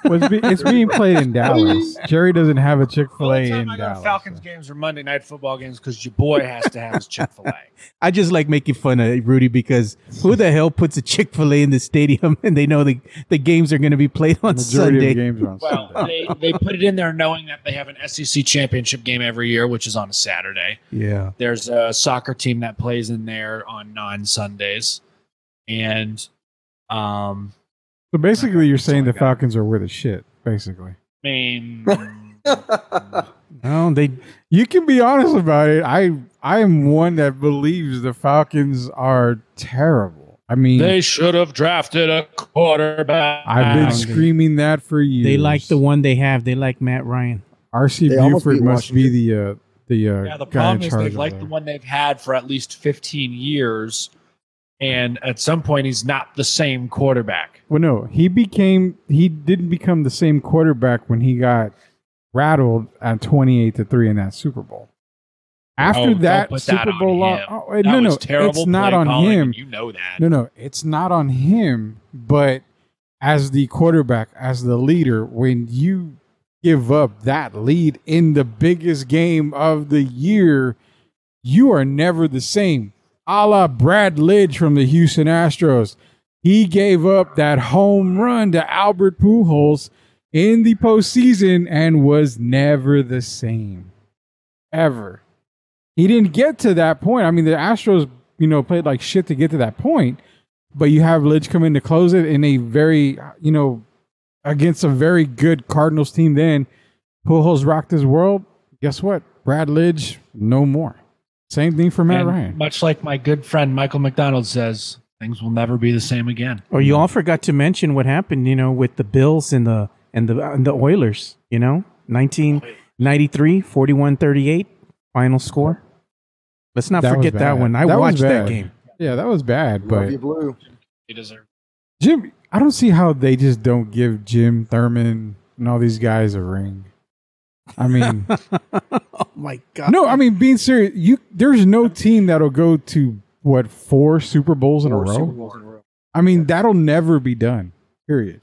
Well, it's, be, it's being played in Dallas. Jerry doesn't have a Chick Fil A
the time
in
I go
Dallas.
Falcons games or Monday night football games because your boy has to have his Chick Fil A.
I just like making fun of Rudy because who the hell puts a Chick Fil A in the stadium and they know the the games are going to be played on
Majority
Sunday?
of the games are on
Well,
Sunday.
they, they put it in there knowing that they have an SEC championship game every year, which is on a Saturday.
Yeah,
There's a soccer team that plays in there on non Sundays, and um,
So basically, you're saying the
Something like that.
Falcons are worth a shit. Basically,
I mean,
no, they
you can be honest about it. I I am one that believes the Falcons are terrible. I mean,
they should have drafted a quarterback.
I've been screaming that for years.
they like the one they have. They like Matt Ryan.
RC
They almost
Buford
beat
must be the uh, the uh,
Yeah, the
guy
problem
in
is
charge
they've
of
liked
there.
the one they've had for at least 15 years, and at some point he's not the same quarterback.
Well, no, he became he didn't become the same quarterback when he got rattled at twenty eight to three in that Super Bowl. After
Oh,
that
put that
Super
on
Bowl, lo-
him.
oh,
That
no, no,
terrible.
it's not on him.
You know that.
No, no, it's not on him. But as the quarterback, as the leader, when you give up that lead in the biggest game of the year, you are never the same. A la Brad Lidge from the Houston Astros. He gave up that home run to Albert Pujols in the postseason and was never the same. Ever. He didn't get to that point. I mean, the Astros, you know, played like shit to get to that point, but you have Lidge come in to close it in a very, you know, against a very good Cardinals team. Then Pujols rocked his world. Guess what? Brad Lidge, no more. Same thing for Matt
And
Ryan.
Much like my good friend Michael McDonald says, things will never be the same again.
Or you all forgot to mention what happened, you know, with the Bills and the and the and the Oilers. You know, 1993, 41-38 final score. Let's not
That
forget that one. I
That
watched that game.
Yeah, that was bad.
Love
But
you, blue.
He deserves.
Jim, I don't see how they just don't give Jim Thurman and all these guys a ring. I mean,
oh my god!
no, I mean being serious. You there's no team that'll go to what four Super Bowls in a
Four Super
row.
Bowls in a row.
I mean that'll never be done. Period.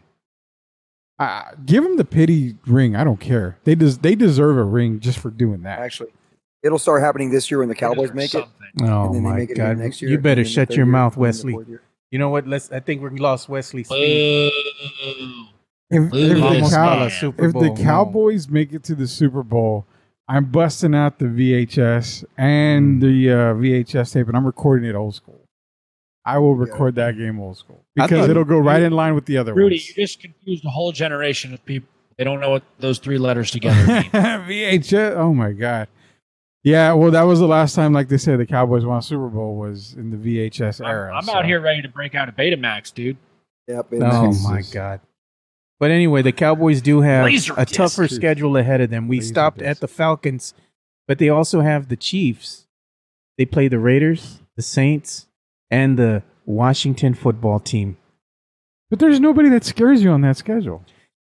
Uh, give them the pity ring. I don't care. They des- they deserve a ring just for doing that.
Actually, it'll start happening this year when the Cowboys make
deserves
it.
something.
Oh
and then they
my
make it
god!
next year.
You better
and then the
shut your
year,
mouth,
and then the
Wesley. You know what? Let's. I think we lost Wesley.
Boo.
If,
Boo.
if the, Cow-
got a Super
if the Cowboys make it to the Super Bowl, I'm busting out the VHS and
Mm.
the uh, VHS tape, and I'm recording it old school. I will record that game old school because it'll go right in line with the other
Rudy,
ones.
you just confused a whole generation of people. They don't know what those three letters together mean.
VHS. Oh my god. Yeah, well, that was the last time, like they said, the Cowboys won a Super Bowl was in the VHS
I'm,
era.
I'm
so-
out here ready to break out a Betamax, dude.
Yep.
Oh my god! But anyway, the Cowboys do have
Laser
a tougher schedule ahead of them. We
Laser
stopped
disc.
at the Falcons, but they also have the Chiefs. They play the Raiders, the Saints, and the Washington football team.
But there's nobody that scares you on that schedule.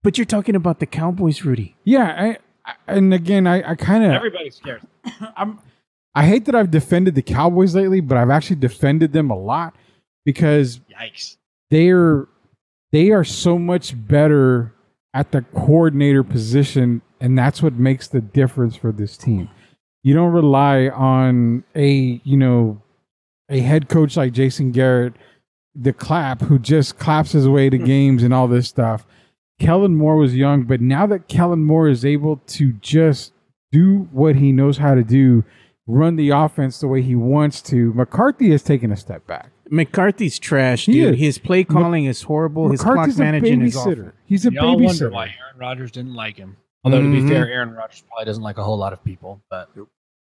But you're talking about the Cowboys, Rudy.
Yeah, I, I, and again, I, I kind of
Everybody's scared.
I'm I hate that I've defended the Cowboys lately, but I've actually defended them a lot because
Yikes.
they're they are so much better at the coordinator position, and that's what makes the difference for this team. You don't rely on a you know a head coach like Jason Garrett, the clap who just claps his way to games and all this stuff. Kellen Moore was young, but now that Kellen Moore is able to just do what he knows how to do, run the offense the way he wants to, McCarthy has taken a step back.
McCarthy's trash, dude.
is.
His play calling is horrible. His clock managing is awful.
babysitter. He's a
We all wonder why Aaron Rodgers didn't like him. Although to
Mhm.
be fair, Aaron Rodgers probably doesn't like a whole lot of people. But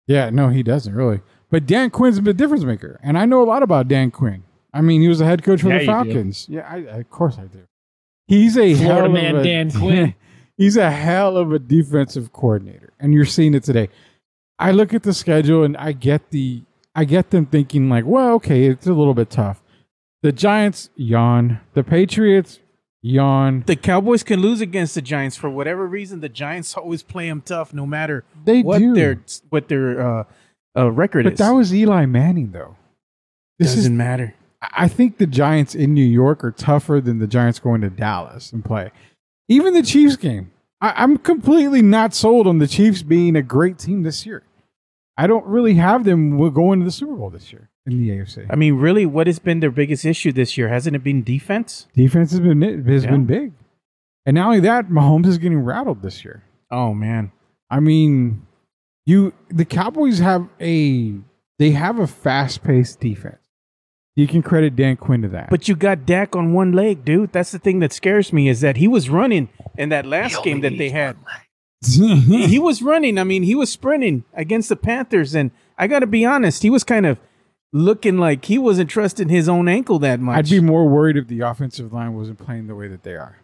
Yeah, no, he doesn't really. But Dan Quinn's a difference maker, and I know a lot about Dan Quinn. I mean, he was a head coach for
Yeah,
the. Falcons. Yeah, I, of course I do. He's a
Florida
hell
man
of a,
Dan Quinn.
he's a hell of a defensive coordinator, and you're seeing it today. I look at the schedule and I get the I get them thinking like, well, okay, it's a little bit tough. The Giants yawn. The Patriots yawn.
The Cowboys can lose against the Giants for whatever reason. The Giants always play them tough, no matter
They
what
do.
their what their uh, uh, record
but
is.
But that was Eli Manning, though. This
doesn't
is
matter.
I think the Giants in New York are tougher than the Giants going to Dallas and play. Even the Chiefs game, I, I'm completely not sold on the Chiefs being a great team this year. I don't really have them w- going to the Super Bowl this year in the AFC.
I mean, really, what has been their biggest issue this year? Hasn't it been defense?
Defense has been has
Yeah.
been big, and not only that, Mahomes is getting rattled this year.
Oh man,
I mean, you the Cowboys have a they have a fast paced defense. You can credit Dan Quinn to that.
but you got Dak on one leg, dude. That's the thing that scares me is that he was running in that last game that they had. He was running. I mean, he was sprinting against the Panthers, and I got to be honest, he was kind of looking like he wasn't trusting his own ankle that much.
I'd be more worried if the offensive line wasn't playing the way that they are,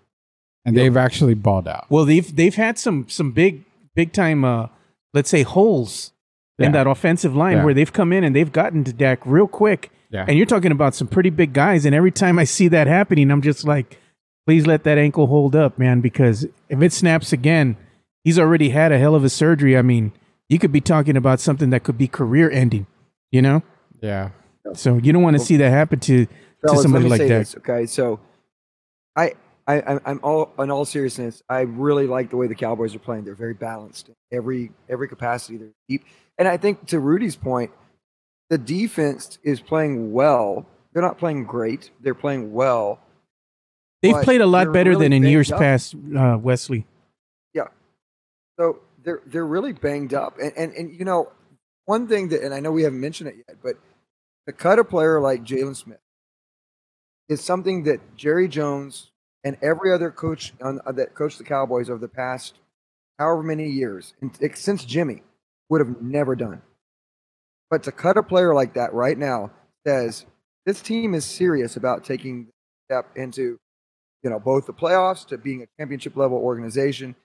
and they've actually balled out.
well, they've they've had some some big big time, uh, let's say holes
Yeah.
in that offensive line
Yeah.
where they've come in and they've gotten to Dak real quick.
Yeah.
And you're talking about some pretty big guys, and every time I see that happening, I'm just like, please let that ankle hold up, man, because if it snaps again, he's already had a hell of a surgery. I mean, you could be talking about something that could be career ending, you know?
Yeah,
So you don't want to see that happen to, to somebody
let
like
say
Dak.
this, okay, so I, I, I- I'm all in all seriousness. I really like the way the Cowboys are playing. They're very balanced every every capacity. They're deep, and I think to Rudy's point, the defense is playing well. They're not playing great. They're playing well.
They've played a lot better
really
than in years
up.
past, uh, Wesley.
So they're they're really banged up, and and and you know one thing that, and I know we haven't mentioned it yet, but to cut a player like Jaylon Smith is something that Jerry Jones and every other coach on, uh, that coached the Cowboys over the past however many years, since Jimmy, would have never done. But to cut a player like that right now says this team is serious about taking step into, you know, both the playoffs to being a championship level organization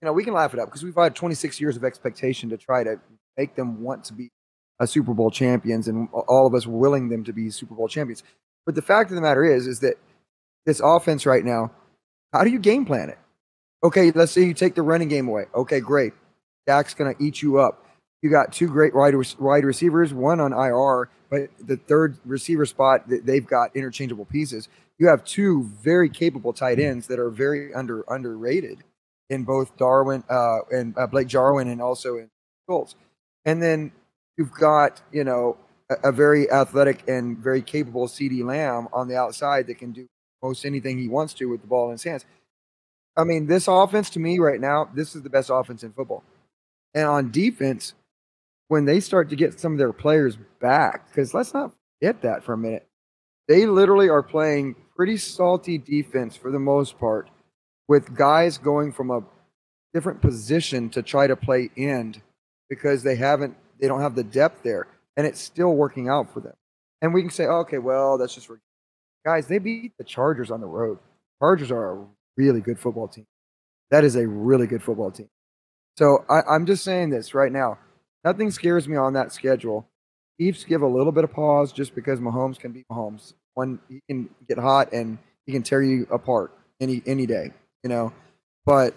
you know, we can laugh it up because we've had 26 years of expectation to try to make them want to be a Super Bowl champions, and all of us willing them to be Super Bowl champions. But the fact of the matter is, is that this offense right now, how do you game plan it? Okay, let's say you take the running game away. Okay, great. Dak's going to eat you up. You got two great wide, wide receivers, one on IR, but the third receiver spot, they've got interchangeable pieces. You have two very capable tight ends that are very under underrated in both Darwin uh, and uh, Blake Jarwin and also in Schultz. And then you've got, you know, a, a very athletic and very capable CeeDee Lamb on the outside that can do most anything he wants to with the ball in his hands. I mean, this offense to me right now, this is the best offense in football. And on defense, when they start to get some of their players back, because let's not forget that for a minute, they literally are playing pretty salty defense for the most part with guys going from a different position to try to play end because they haven't they don't have the depth there and it's still working out for them. And we can say oh, okay well that's just guys they beat the chargers on the road. Chargers are a really good football team. That is a really good football team. So I, i'm just saying this right now. Nothing scares me on that schedule. Chiefs give a little bit of pause just because mahomes can beat mahomes. When he can get hot and he can tear you apart any any day you know. But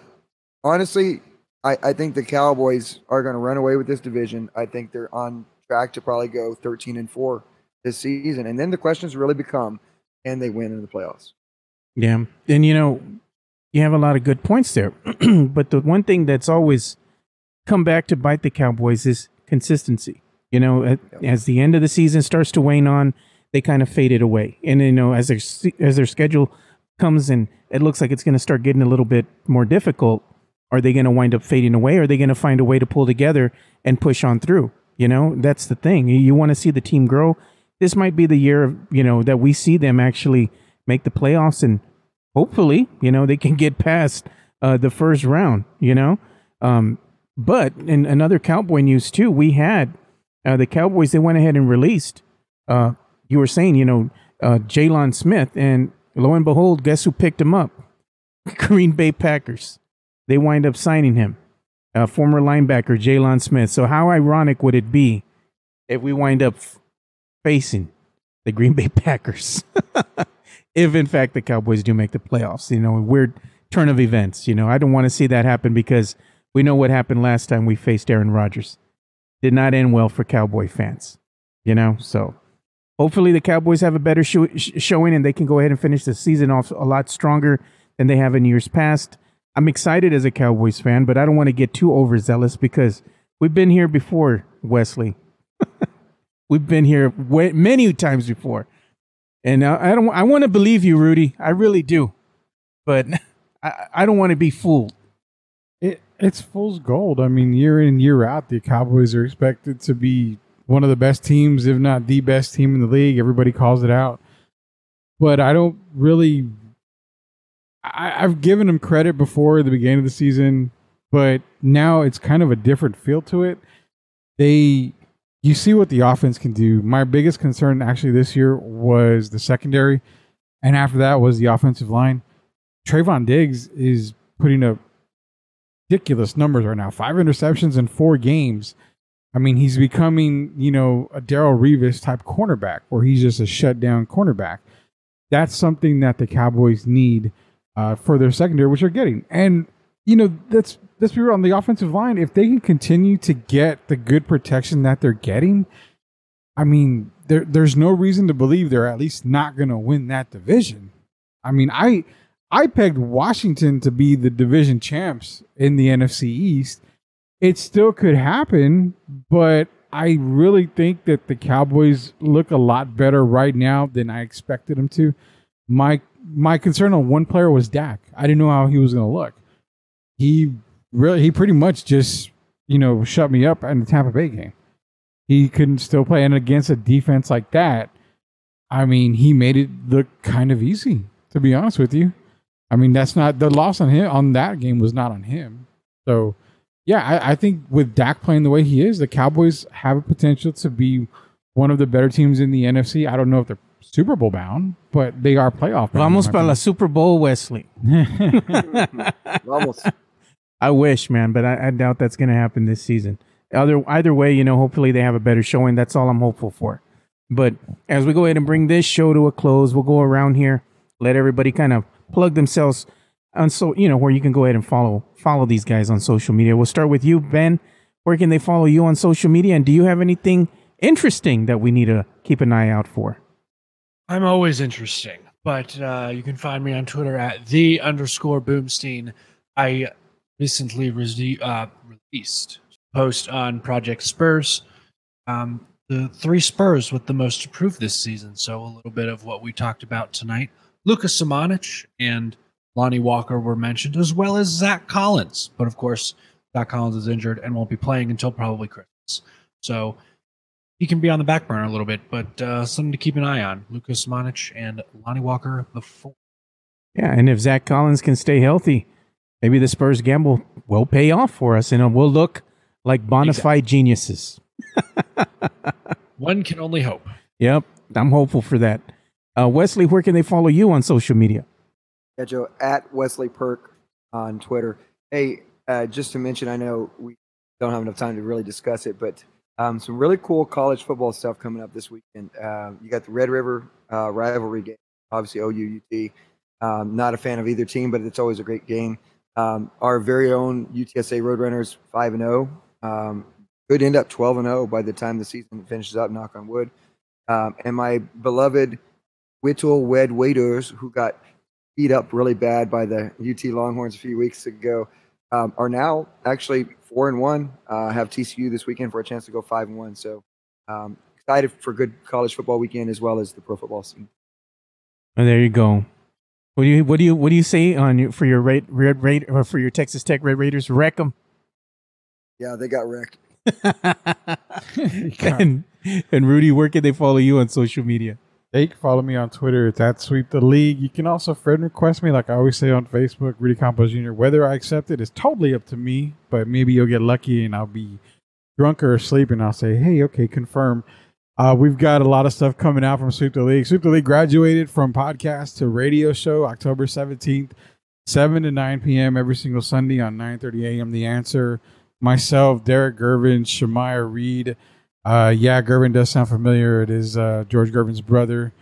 honestly, I, I think the Cowboys are going to run away with this division. I think they're on track to probably go 13 and 4 this season. And then the questions really become can they win in the playoffs?
Yeah. And you know, you have a lot of good points there. but the one thing that's always come back to bite the Cowboys is consistency. You know, at, as the end of the season starts to wane on, they kind of faded away. And you know, as their as their schedule comes and it looks like it's going to start getting a little bit more difficult, are they going to wind up fading away? Or are they going to find a way to pull together and push on through? You know, that's the thing. You, want to see the team grow. This might be the year, of, you know, that we see them actually make the playoffs and hopefully, you know, they can get past uh, the first round, you know. Um, but in another Cowboy news too, we had uh, the Cowboys. They went ahead and released. Uh, you were saying, you know, uh, Jaylon Smith, and lo and behold, guess who picked him up? Green Bay Packers. They wind up signing him, uh, former linebacker Jaylon Smith. So how ironic would it be if we wind up facing the Green Bay Packers? if in fact the Cowboys do make the playoffs, you know, a weird turn of events. You know, I don't want to see that happen because we know what happened last time we faced Aaron Rodgers. Did not end well for Cowboy fans. You know, so hopefully the Cowboys have a better show- sh- showing and they can go ahead and finish the season off a lot stronger than they have in years past. I'm excited as a Cowboys fan, but I don't want to get too overzealous because we've been here before, Wesley. we've been here way, many times before. And uh, I don't. I want to believe you, Rudy. I really do, but I, I don't want to be fooled.
It, it's fool's gold. I mean, year in year out, the Cowboys are expected to be one of the best teams, if not the best team in the league. Everybody calls it out, but I don't really. I, I've given them credit before the beginning of the season, but now it's kind of a different feel to it. They, you see what the offense can do. My biggest concern actually this year was the secondary, and after that was the offensive line. Trevon Diggs is putting up ridiculous numbers right now. Five interceptions in four games. I mean, he's becoming, you know, a Darrelle Revis type cornerback where he's just a shutdown cornerback. That's something that the Cowboys need uh, for their secondary, which they're getting. And, you know, that's let's be real on the offensive line. If they can continue to get the good protection that they're getting, I mean, there there's no reason to believe they're at least not going to win that division. I mean, I I pegged Washington to be the division champs in the NFC East. It still could happen, but I really think that the Cowboys look a lot better right now than I expected them to. My my concern on one player was Dak. I didn't know how he was going to look. He really he pretty much just, you know, shut me up in the Tampa Bay game. He couldn't still play and against a defense like that, I mean, he made it look kind of easy, to be honest with you. I mean, that's not the loss on him on that game was not on him. So, yeah, I, I think with Dak playing the way he is, the Cowboys have a potential to be one of the better teams in the NFC. I don't know if they're Super Bowl bound, but they are playoff bound.
Vamos
in
para la. Super Bowl, Wesley.
Almost.
I wish, man, but I, I doubt that's going to happen this season. Either either way, you know, hopefully they have a better showing. That's all I'm hopeful for. But as we go ahead and bring this show to a close, we'll go around here, let everybody kind of plug themselves on so you know where you can go ahead and follow follow these guys on social media. We'll start with you, Ben. Where can they follow you on social media? And do you have anything interesting that we need to keep an eye out for?
I'm always interesting, but uh, you can find me on Twitter at the underscore Boomstein. I recently re- uh, released post on Project Spurs, um, the three Spurs with the most improved this season. So a little bit of what we talked about tonight. Lucas Samanic and Lonnie Walker were mentioned, as well as Zach Collins. But of course, Zach Collins is injured and won't be playing until probably Christmas. So he can be on the back burner a little bit, but uh, something to keep an eye on. Luka Samanic and Lonnie Walker the fourth.
Yeah, and if Zach Collins can stay healthy, maybe the Spurs gamble will pay off for us, and we'll look like bona fide geniuses.
One can only hope.
Yep, I'm hopeful for that. Uh, Wesley, where can they follow you on social media?
Yeah, Joe, at Wesley Perk on Twitter. Hey, uh, just to mention, I know we don't have enough time to really discuss it, but um, some really cool college football stuff coming up this weekend. Uh, you got the Red River uh, rivalry game, obviously OU UT. Um, not a fan of either team, but it's always a great game. Um, our very own UTSA Roadrunners, 5 and 0. Um, could end up 12 and 0 by the time the season finishes up, knock on wood. Um, and my beloved Whittle Wed Waiters, who got beat up really bad by the UT Longhorns a few weeks ago, um, are now actually four and one. Uh, have TCU this weekend for a chance to go five and one. So um, excited for good college football weekend as well as the pro football scene.
Oh, there you go. What do you what do you what do you say on your, for your Red Red Raid or for your Texas Tech Red Raiders? Wreck them.
Yeah, they got wrecked.
and and Rudy, where can they follow you on social media?
They can follow me on Twitter. It's at Sweep the League. You can also friend request me, like I always say on Facebook, Rudy Campos Jr. Whether I accept it is totally up to me, but maybe you'll get lucky and I'll be drunk or asleep and I'll say, hey, okay, confirm. Uh, we've got a lot of stuff coming out from Sweep the League. Sweep the League graduated from podcast to radio show October 17th, 7 to 9 p.m. every single Sunday on 9.30 a.m. The Answer. Myself, Derrick Gervin, Shamaya Reed, uh, yeah, Gervin does sound familiar. It is uh, George Gervin's brother.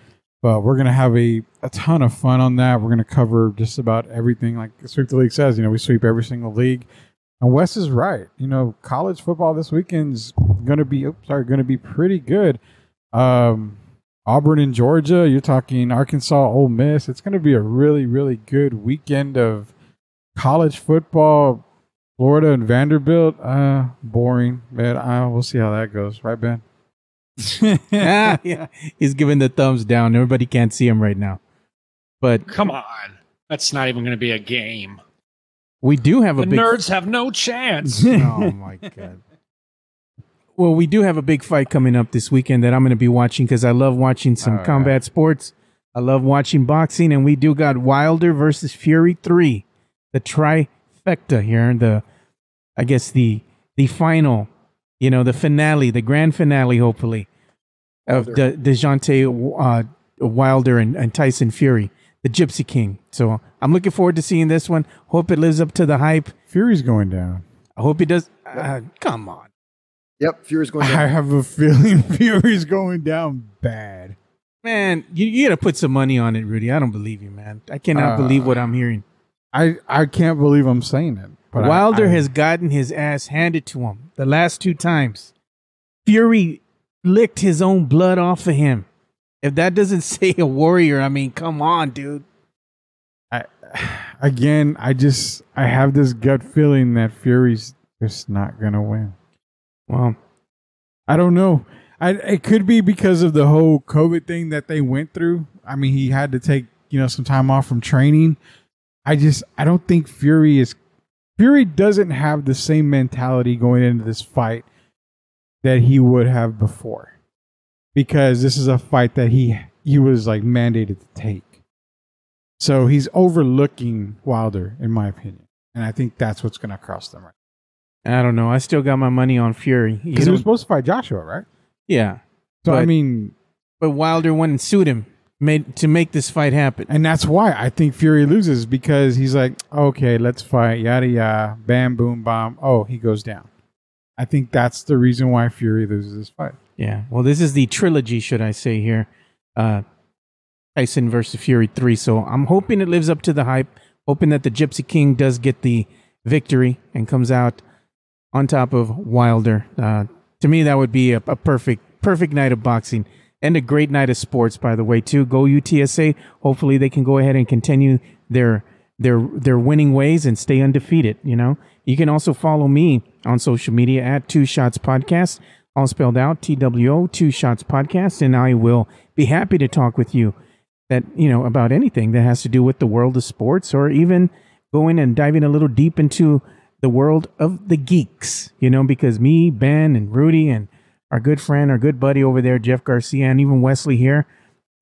But we're gonna have a, a ton of fun on that. We're gonna cover just about everything. Like Sweep the League says, you know, we sweep every single league. And Wes is right. You know, college football this weekend's gonna be oops, sorry, gonna be pretty good. Um, Auburn and Georgia. You're talking Arkansas, Ole Miss. It's gonna be a really, really good weekend of college football. Florida and Vanderbilt, uh, boring, but uh, we'll see how that goes, right, Ben?
ah, yeah, he's giving the thumbs down. Everybody can't see him right now, but
Come on. That's not even going to be a game.
we do have a big.
nerds have no chance.
oh my god. Well, we do have a big fight coming up this weekend that I'm going to be watching because I love watching some
Oh,
combat sports. I love watching boxing, and we do got Wilder versus Fury three, the trifecta here. The, I guess the the final, you know, the finale, the grand finale, hopefully, of. De, Deontay uh, Wilder and, and Tyson Fury, the Gypsy King. So I'm looking forward to seeing this one. Hope it lives up to the hype.
Fury's going down.
I hope he does. Uh, come on.
Yep, Fury's going down.
I have a feeling Fury's going down bad.
Man, you, you got to put some money on it, Rudy. I don't believe you, man. I cannot
Uh,
believe what I'm hearing.
I I can't believe I'm saying it. But I-
Wilder
I-
has gotten his ass handed to him the last two times. Fury licked his own blood off of him. If that doesn't say a warrior, I mean, come on, dude.
I, again, I just I have this gut feeling that Fury's just not gonna win.
Well,
I don't know. I it could be because of the whole COVID thing that they went through. I mean, he had to take you know some time off from training. I just I don't think Fury is Fury doesn't have the same mentality going into this fight that he would have before, because this is a fight that he he was like mandated to take. So he's overlooking Wilder, in my opinion, and I think that's what's going to cost them. Right?
I don't know. I still got my money on Fury.
Because he was supposed to fight Joshua, right?
yeah,
So I mean,
but Wilder went and sued him made to make this fight happen.
And that's why I think Fury loses because he's like, okay, let's fight, yada yada, bam, boom, bomb. Oh, he goes down. I think that's the reason why Fury loses this fight.
Yeah. Well, this is the trilogy, should I say here? Uh, Tyson versus Fury three. So I'm hoping it lives up to the hype. Hoping that the Gypsy King does get the victory and comes out on top of Wilder. Uh, to me, that would be a, a perfect, perfect night of boxing and a great night of sports. By the way, too. Go UTSA. Hopefully, they can go ahead and continue their their their winning ways and stay undefeated. You know, you can also follow me on social media at Two Shots Podcast, all spelled out T W O Two Shots Podcast, and I will be happy to talk with you that you know about anything that has to do with the world of sports or even going and diving a little deep into the world of the geeks. You know, because me, Ben, and Rudy, and our good friend, our good buddy over there, Jeff Garcia, and even Wesley here,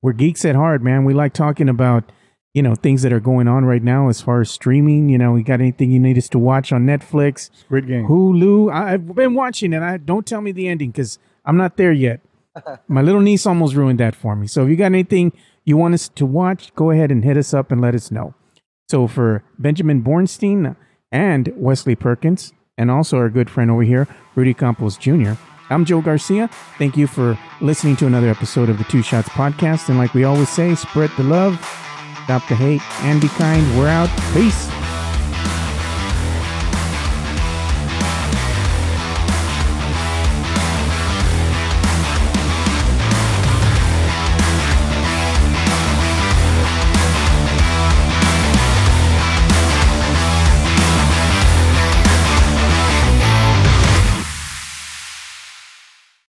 we're geeks at heart, man. We like talking about you know things that are going on right now as far as streaming. You know, we got anything you need us to watch on Netflix,
Squid Game.
Hulu. I, I've been watching it. I don't tell me the ending because I'm not there yet. My little niece almost ruined that for me. So if you got anything you want us to watch, go ahead and hit us up and let us know. So for Benjamin Bornstein and Wesley Perkins, and also our good friend over here, Rudy Campos Jr., I'm Joe Garcia. Thank you for listening to another episode of the Two Shots Podcast. And like we always say, spread the love, stop the hate, and be kind. We're out. Peace.